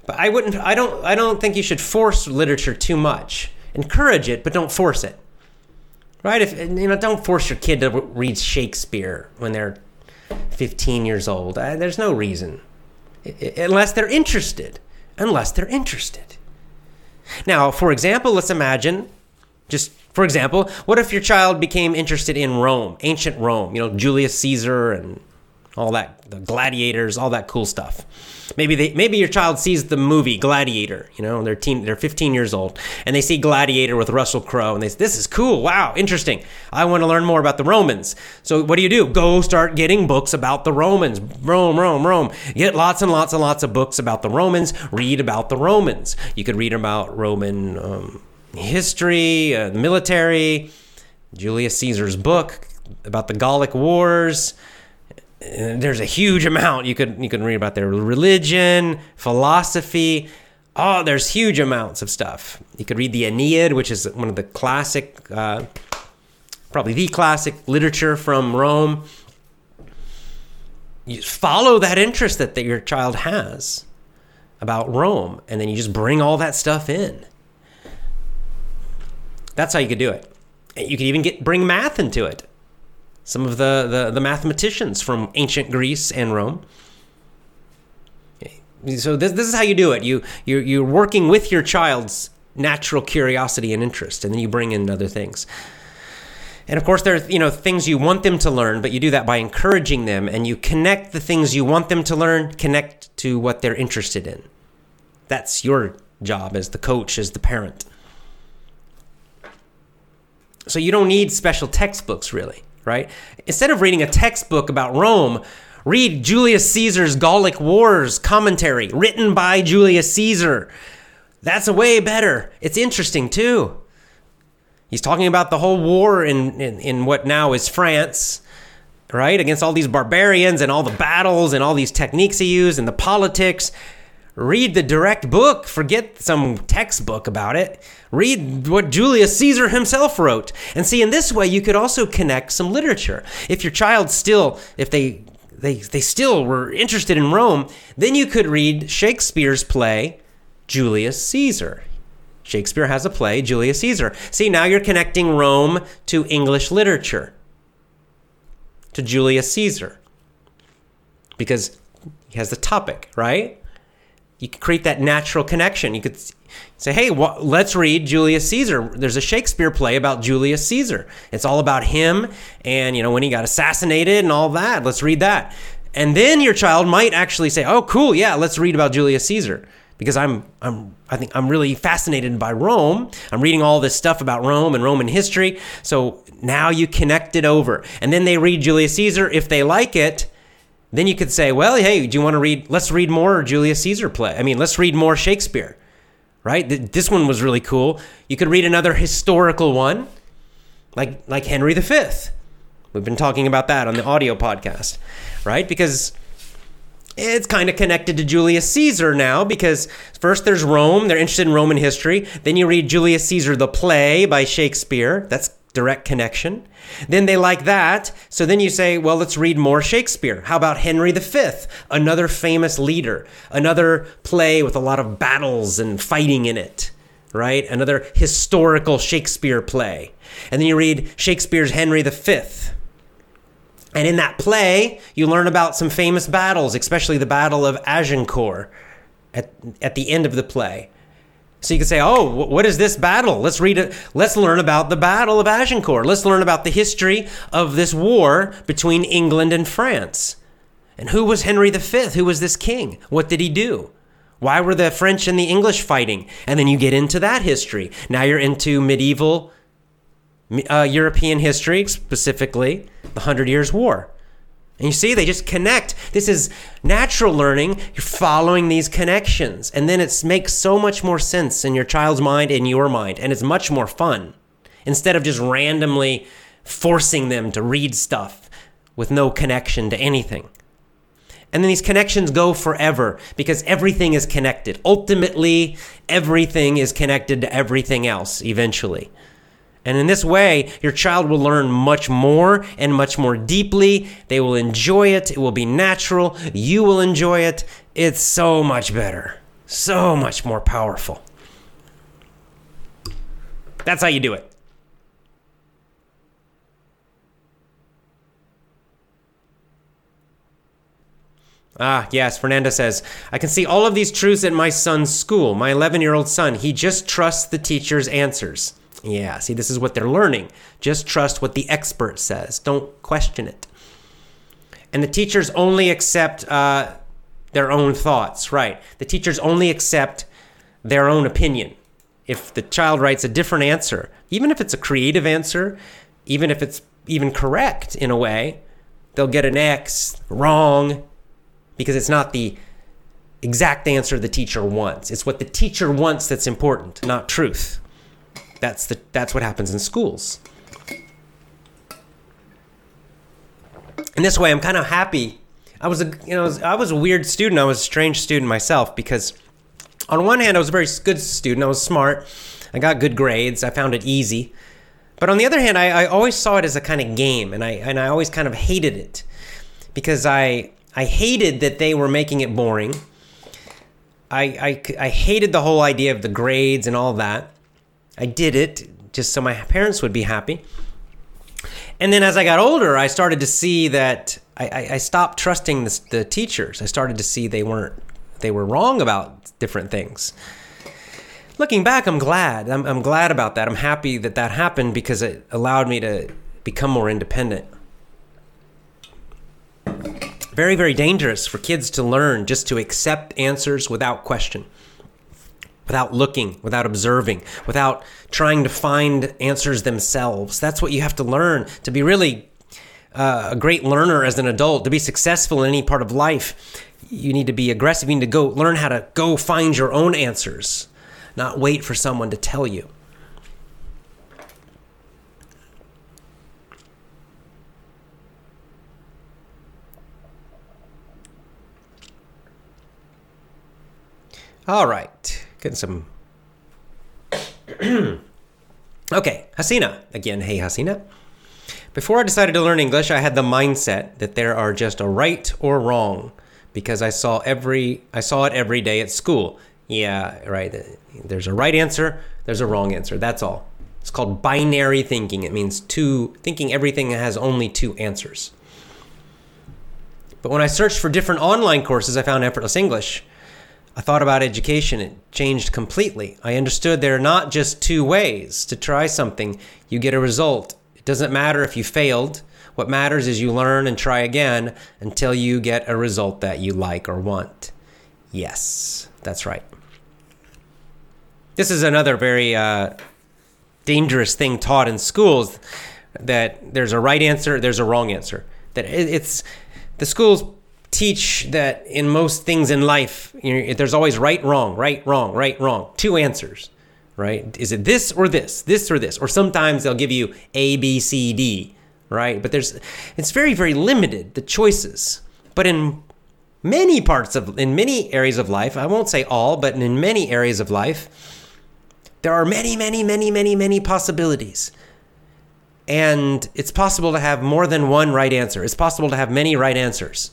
But I wouldn't. I don't. I don't think you should force literature too much. Encourage it, but don't force it. Right? If you know, don't force your kid to read Shakespeare when they're 15 years old. Uh, there's no reason, unless they're interested. Unless they're interested. Now, for example, let's imagine, just for example, what if your child became interested in Rome, ancient Rome, you know, Julius Caesar and all that, the gladiators, all that cool stuff. Maybe they, maybe your child sees the movie Gladiator. You know, they're teen, they're 15 years old, and they see Gladiator with Russell Crowe, and they say, "This is cool. Wow, interesting. I want to learn more about the Romans." So what do you do? Go start getting books about the Romans. Rome, Rome, Rome. Get lots and lots and lots of books about the Romans. Read about the Romans. You could read about Roman um, history, uh, military, Julius Caesar's book about the Gallic Wars there's a huge amount you could you can read about their religion, philosophy. Oh, there's huge amounts of stuff. You could read the Aeneid, which is one of the classic, uh, probably the classic literature from Rome. You follow that interest that, that your child has about Rome, and then you just bring all that stuff in. That's how you could do it. You could even get bring math into it some of the, the, the mathematicians from ancient Greece and Rome. So this, this is how you do it. You you're, you're working with your child's natural curiosity and interest, and then you bring in other things. And of course, there are you know things you want them to learn, but you do that by encouraging them, and you connect the things you want them to learn, connect to what they're interested in. That's your job as the coach, as the parent. So you don't need special textbooks, really right? Instead of reading a textbook about Rome, read Julius Caesar's Gallic Wars commentary written by Julius Caesar. That's a way better. It's interesting too. He's talking about the whole war in, in, in what now is France, right? Against all these barbarians and all the battles and all these techniques he used and the politics. Read the direct book, forget some textbook about it. Read what Julius Caesar himself wrote. And see, in this way, you could also connect some literature. If your child still, if they they, they still were interested in Rome, then you could read Shakespeare's play, Julius Caesar. Shakespeare has a play, Julius Caesar. See, now you're connecting Rome to English literature, to Julius Caesar, because he has the topic, right? You could create that natural connection. You could say, hey, let's read Julius Caesar. There's a Shakespeare play about Julius Caesar. It's all about him and, you know, when he got assassinated and all that. Let's read that. And then your child might actually say, oh, cool, yeah, let's read about Julius Caesar. Because I'm, I'm, I think I'm really fascinated by Rome. I'm reading all this stuff about Rome and Roman history. So now you connect it over. And then they read Julius Caesar. If they like it, then you could say, well, hey, do you want to read? Let's read more Julius Caesar play. I mean, let's read more Shakespeare, right? This one was really cool. You could read another historical one, like like Henry V. We've been talking about that on the audio podcast, right? Because it's kind of connected to Julius Caesar now because first there's Rome, they're interested in Roman history. Then you read Julius Caesar the play by Shakespeare. That's direct connection. Then they like that. So then you say, well, let's read more Shakespeare. How about Henry V, another famous leader, another play with a lot of battles and fighting in it, right? Another historical Shakespeare play. And then you read Shakespeare's Henry V. And in that play, you learn about some famous battles, especially the Battle of Agincourt at, at the end of the play. So you can say, "Oh, what is this battle? Let's read it. Let's learn about the Battle of Agincourt. Let's learn about the history of this war between England and France. And who was Henry V? Who was this king? What did he do? Why were the French and the English fighting? And then you get into that history. Now you're into medieval uh, European history, specifically the Hundred Years' War. And you see, they just connect. This is natural learning. You're following these connections. And then it makes so much more sense in your child's mind and your mind. And it's much more fun instead of just randomly forcing them to read stuff with no connection to anything. And then these connections go forever because everything is connected. Ultimately, everything is connected to everything else eventually. And in this way, your child will learn much more and much more deeply. They will enjoy it. It will be natural. You will enjoy it. It's so much better, so much more powerful. That's how you do it. Ah, yes, Fernanda says, I can see all of these truths at my son's school. My 11 year old son, he just trusts the teacher's answers. Yeah, see, this is what they're learning. Just trust what the expert says, don't question it. And the teachers only accept uh, their own thoughts, right? The teachers only accept their own opinion. If the child writes a different answer, even if it's a creative answer, even if it's even correct in a way, they'll get an X wrong because it's not the exact answer the teacher wants. It's what the teacher wants that's important, not truth. That's the that's what happens in schools. In this way, I'm kind of happy. I was a you know I was a weird student. I was a strange student myself because on one hand I was a very good student. I was smart. I got good grades. I found it easy. But on the other hand, I, I always saw it as a kind of game, and I and I always kind of hated it because I I hated that they were making it boring. I, I, I hated the whole idea of the grades and all that. I did it just so my parents would be happy. And then as I got older, I started to see that I, I, stopped trusting the, the teachers. I started to see they weren't they were wrong about different things. Looking back, I'm glad. I'm, I'm glad about that. I'm happy that that happened because it allowed me to become more independent. Very, very dangerous for kids to learn just to accept answers without question without looking, without observing, without trying to find answers themselves. That's what you have to learn to be really uh, a great learner as an adult, to be successful in any part of life. You need to be aggressive. You need to go learn how to go find your own answers, not wait for someone to tell you. All right. Getting some. <clears throat> okay, Hasina. Again, hey, Hasina. Before I decided to learn English, I had the mindset that there are just a right or wrong because I saw every I saw it every day at school. Yeah, right. There's a right answer, there's a wrong answer. That's all. It's called binary thinking. It means two thinking everything has only two answers. But when I searched for different online courses, I found effortless English. I thought about education, it changed completely. I understood there are not just two ways to try something, you get a result. It doesn't matter if you failed. What matters is you learn and try again until you get a result that you like or want. Yes, that's right. This is another very uh, dangerous thing taught in schools that there's a right answer, there's a wrong answer. That it's the schools teach that in most things in life, you know, there's always right, wrong, right, wrong, right, wrong. Two answers, right? Is it this or this, this or this? Or sometimes they'll give you A, B, C, D, right? But there's, it's very, very limited, the choices. But in many parts of, in many areas of life, I won't say all, but in many areas of life, there are many, many, many, many, many possibilities. And it's possible to have more than one right answer. It's possible to have many right answers.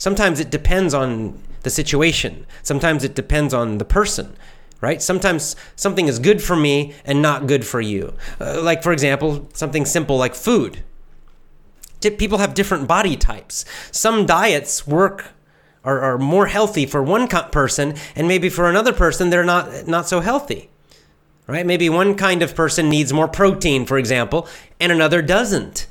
Sometimes it depends on the situation. Sometimes it depends on the person, right? Sometimes something is good for me and not good for you. Uh, like, for example, something simple like food. People have different body types. Some diets work are, are more healthy for one person, and maybe for another person, they're not, not so healthy right? Maybe one kind of person needs more protein, for example, and another doesn't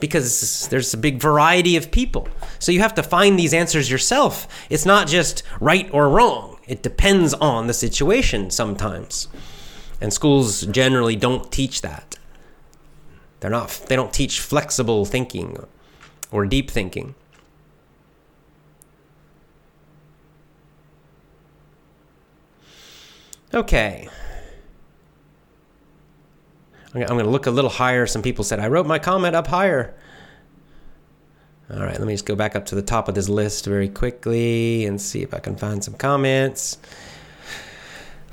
because there's a big variety of people. So you have to find these answers yourself. It's not just right or wrong, it depends on the situation sometimes. And schools generally don't teach that. They're not they don't teach flexible thinking or deep thinking. Okay. I'm going to look a little higher. Some people said, I wrote my comment up higher. All right, let me just go back up to the top of this list very quickly and see if I can find some comments.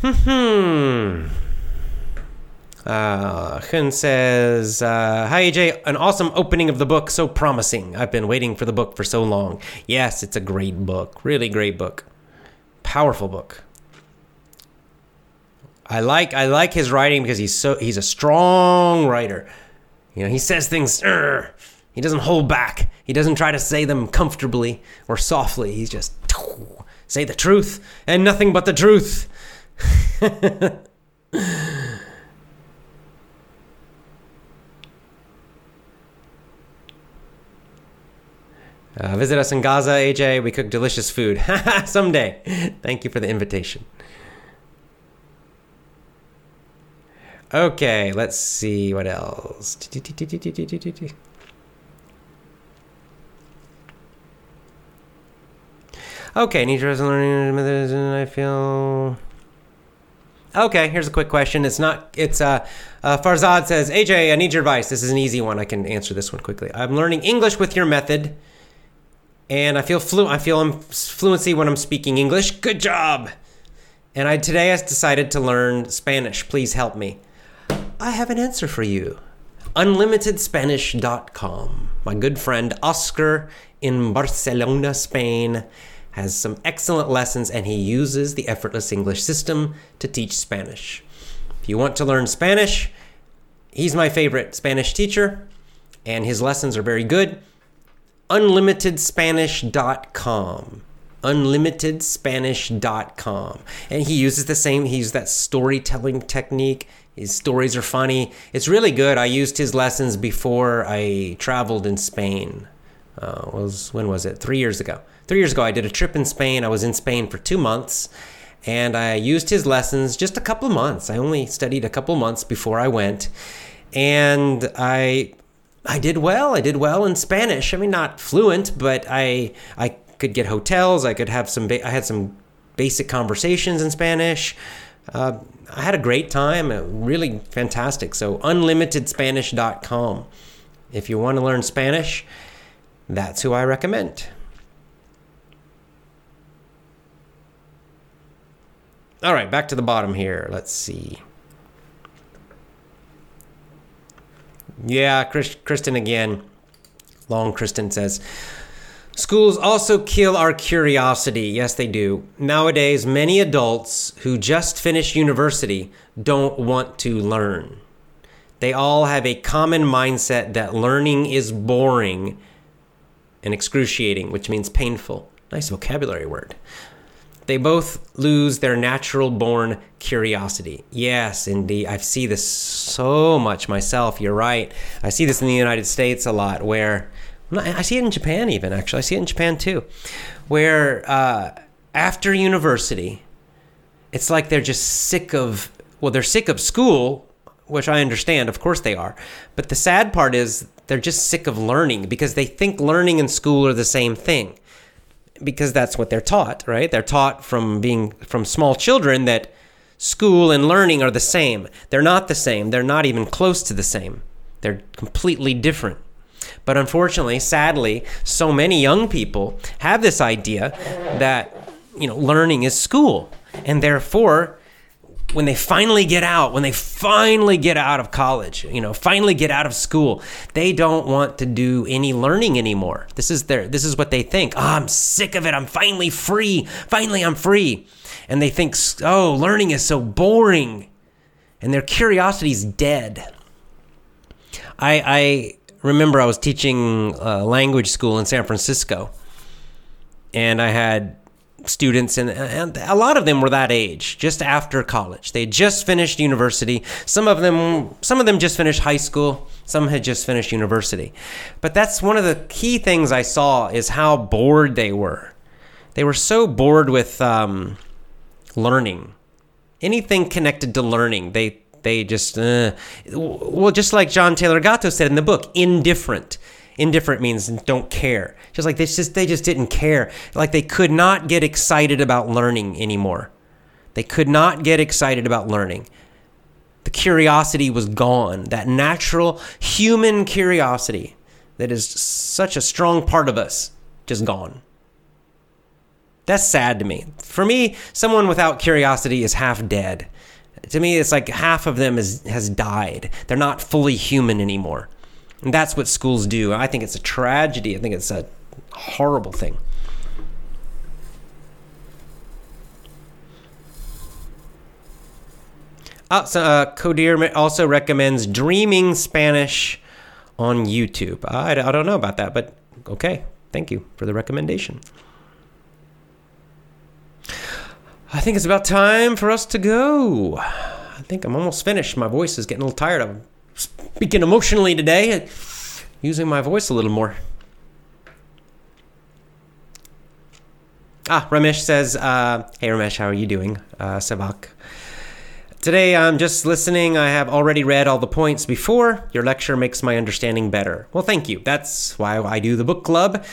Hmm. Uh, Hun says, uh, Hi AJ, an awesome opening of the book, so promising. I've been waiting for the book for so long. Yes, it's a great book, really great book. Powerful book. I like I like his writing because he's so he's a strong writer. You know, he says things. he doesn't hold back. He doesn't try to say them comfortably or softly. He's just say the truth and nothing but the truth. <laughs> Uh, visit us in Gaza, AJ. We cook delicious food. <laughs> Someday. Thank you for the invitation. Okay, let's see what else. Okay, need to learning methods, and I feel. Okay, here's a quick question. It's not. It's uh, uh, Farzad says, AJ, I need your advice. This is an easy one. I can answer this one quickly. I'm learning English with your method, and I feel flu. I feel fluency when I'm speaking English. Good job. And I today I decided to learn Spanish. Please help me. I have an answer for you. UnlimitedSpanish.com. My good friend Oscar in Barcelona, Spain, has some excellent lessons and he uses the effortless English system to teach Spanish. If you want to learn Spanish, he's my favorite Spanish teacher and his lessons are very good. UnlimitedSpanish.com unlimitedspanish.com and he uses the same he uses that storytelling technique his stories are funny. It's really good. I used his lessons before I traveled in Spain. Uh, was when was it? Three years ago. Three years ago, I did a trip in Spain. I was in Spain for two months, and I used his lessons just a couple of months. I only studied a couple of months before I went, and I I did well. I did well in Spanish. I mean, not fluent, but I I could get hotels. I could have some. Ba- I had some basic conversations in Spanish. Uh, I had a great time, really fantastic. So, unlimitedspanish.com. If you want to learn Spanish, that's who I recommend. All right, back to the bottom here. Let's see. Yeah, Chris, Kristen again. Long Kristen says, Schools also kill our curiosity. Yes, they do. Nowadays, many adults who just finished university don't want to learn. They all have a common mindset that learning is boring and excruciating, which means painful. Nice vocabulary word. They both lose their natural born curiosity. Yes, indeed. I see this so much myself. You're right. I see this in the United States a lot where I see it in Japan even actually. I see it in Japan too, where uh, after university, it's like they're just sick of well, they're sick of school, which I understand. Of course they are, but the sad part is they're just sick of learning because they think learning and school are the same thing because that's what they're taught, right? They're taught from being from small children that school and learning are the same. They're not the same. They're not even close to the same. They're completely different. But unfortunately, sadly, so many young people have this idea that, you know, learning is school. And therefore, when they finally get out, when they finally get out of college, you know, finally get out of school, they don't want to do any learning anymore. This is their this is what they think. Oh, I'm sick of it. I'm finally free. Finally I'm free. And they think, "Oh, learning is so boring." And their curiosity is dead. I I remember I was teaching uh, language school in San Francisco. And I had students and, and a lot of them were that age just after college. They had just finished university. Some of them some of them just finished high school. Some had just finished university. But that's one of the key things i saw is how bored they were. They were so bored with um, learning. Anything connected to learning they they just uh, well just like john taylor gatto said in the book indifferent Indifferent means don't care. Just like they just they just didn't care. Like they could not get excited about learning anymore. They could not get excited about learning. The curiosity was gone. That natural human curiosity that is such a strong part of us just gone. That's sad to me. For me, someone without curiosity is half dead. To me, it's like half of them is, has died. They're not fully human anymore. And that's what schools do. I think it's a tragedy. I think it's a horrible thing. Uh, so, uh, also recommends Dreaming Spanish on YouTube. I, I don't know about that, but okay. Thank you for the recommendation. I think it's about time for us to go. I think I'm almost finished. My voice is getting a little tired. I'm speaking emotionally today, using my voice a little more. Ah, Ramesh says, uh, Hey Ramesh, how are you doing? Uh, Savak. Today I'm just listening. I have already read all the points before. Your lecture makes my understanding better. Well, thank you. That's why I do the book club.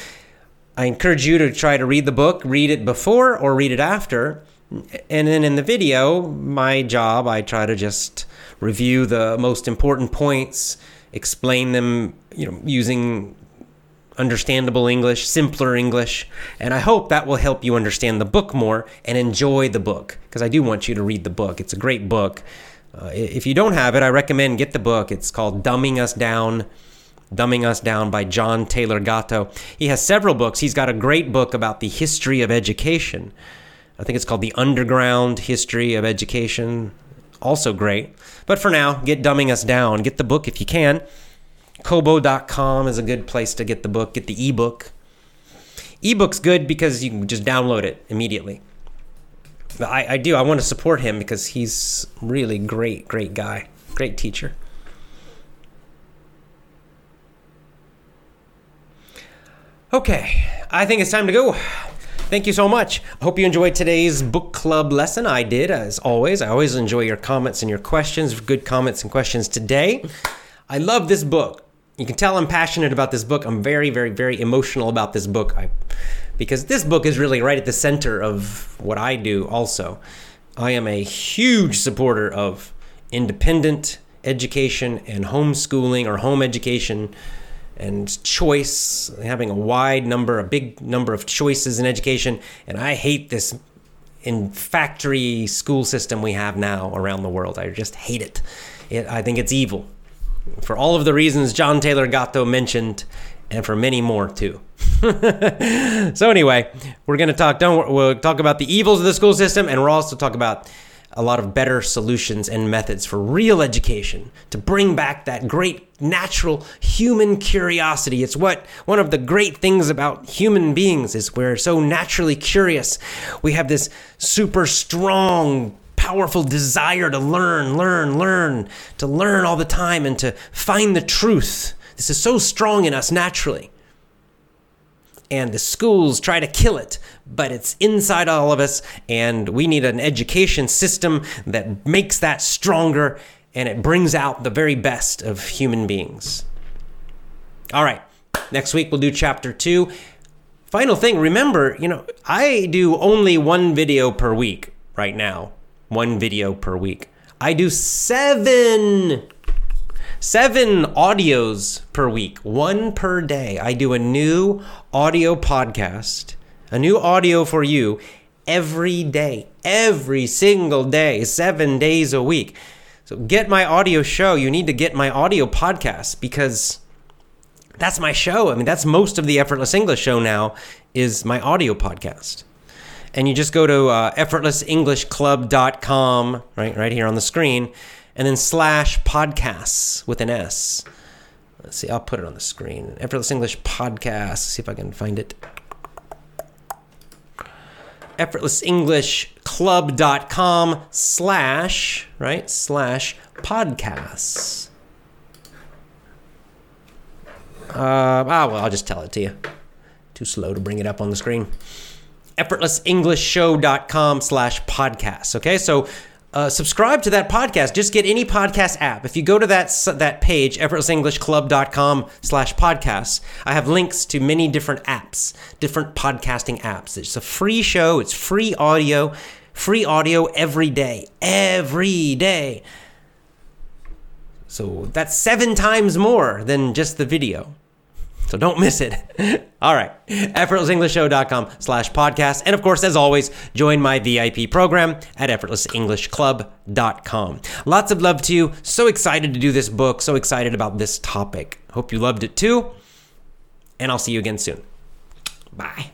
I encourage you to try to read the book, read it before or read it after. And then in the video, my job, I try to just review the most important points, explain them, you know, using understandable English, simpler English, and I hope that will help you understand the book more and enjoy the book because I do want you to read the book. It's a great book. Uh, if you don't have it, I recommend get the book. It's called Dumbing Us Down. Dumbing Us Down by John Taylor Gatto. He has several books. He's got a great book about the history of education. I think it's called The Underground History of Education. Also great. But for now, get Dumbing Us Down. Get the book if you can. Kobo.com is a good place to get the book, get the ebook. Ebook's good because you can just download it immediately. I, I do. I want to support him because he's really great, great guy, great teacher. Okay, I think it's time to go. Thank you so much. I hope you enjoyed today's book club lesson. I did, as always. I always enjoy your comments and your questions. Good comments and questions today. I love this book. You can tell I'm passionate about this book. I'm very, very, very emotional about this book. I, because this book is really right at the center of what I do, also. I am a huge supporter of independent education and homeschooling or home education and choice, having a wide number, a big number of choices in education. And I hate this in factory school system we have now around the world. I just hate it. it I think it's evil for all of the reasons John Taylor Gatto mentioned, and for many more too. <laughs> so anyway, we're gonna talk. Don't we'll talk about the evils of the school system, and we'll also talk about a lot of better solutions and methods for real education to bring back that great natural human curiosity. It's what one of the great things about human beings is we're so naturally curious. We have this super strong powerful desire to learn, learn, learn, to learn all the time and to find the truth. This is so strong in us naturally and the schools try to kill it, but it's inside all of us, and we need an education system that makes that stronger and it brings out the very best of human beings. All right, next week we'll do chapter two. Final thing, remember, you know, I do only one video per week right now. One video per week. I do seven seven audios per week, one per day. I do a new audio podcast, a new audio for you every day, every single day, seven days a week. So get my audio show. You need to get my audio podcast because that's my show. I mean, that's most of the Effortless English show now is my audio podcast. And you just go to uh, effortlessenglishclub.com, right, right here on the screen, and then slash podcasts with an S. Let's see, I'll put it on the screen. Effortless English Podcast. See if I can find it. effortlessenglishclub.com slash, right, slash podcasts. Uh, ah, well, I'll just tell it to you. Too slow to bring it up on the screen. effortlessenglishshow.com slash podcasts. Okay, so uh, subscribe to that podcast. Just get any podcast app. If you go to that that page, effortlessenglishclub.com slash podcasts, I have links to many different apps, different podcasting apps. It's a free show. It's free audio, free audio every day, every day. So that's seven times more than just the video. So don't miss it. <laughs> All right. EffortlessEnglishShow.com slash podcast. And of course, as always, join my VIP program at EffortlessEnglishClub.com. Lots of love to you. So excited to do this book. So excited about this topic. Hope you loved it too. And I'll see you again soon. Bye.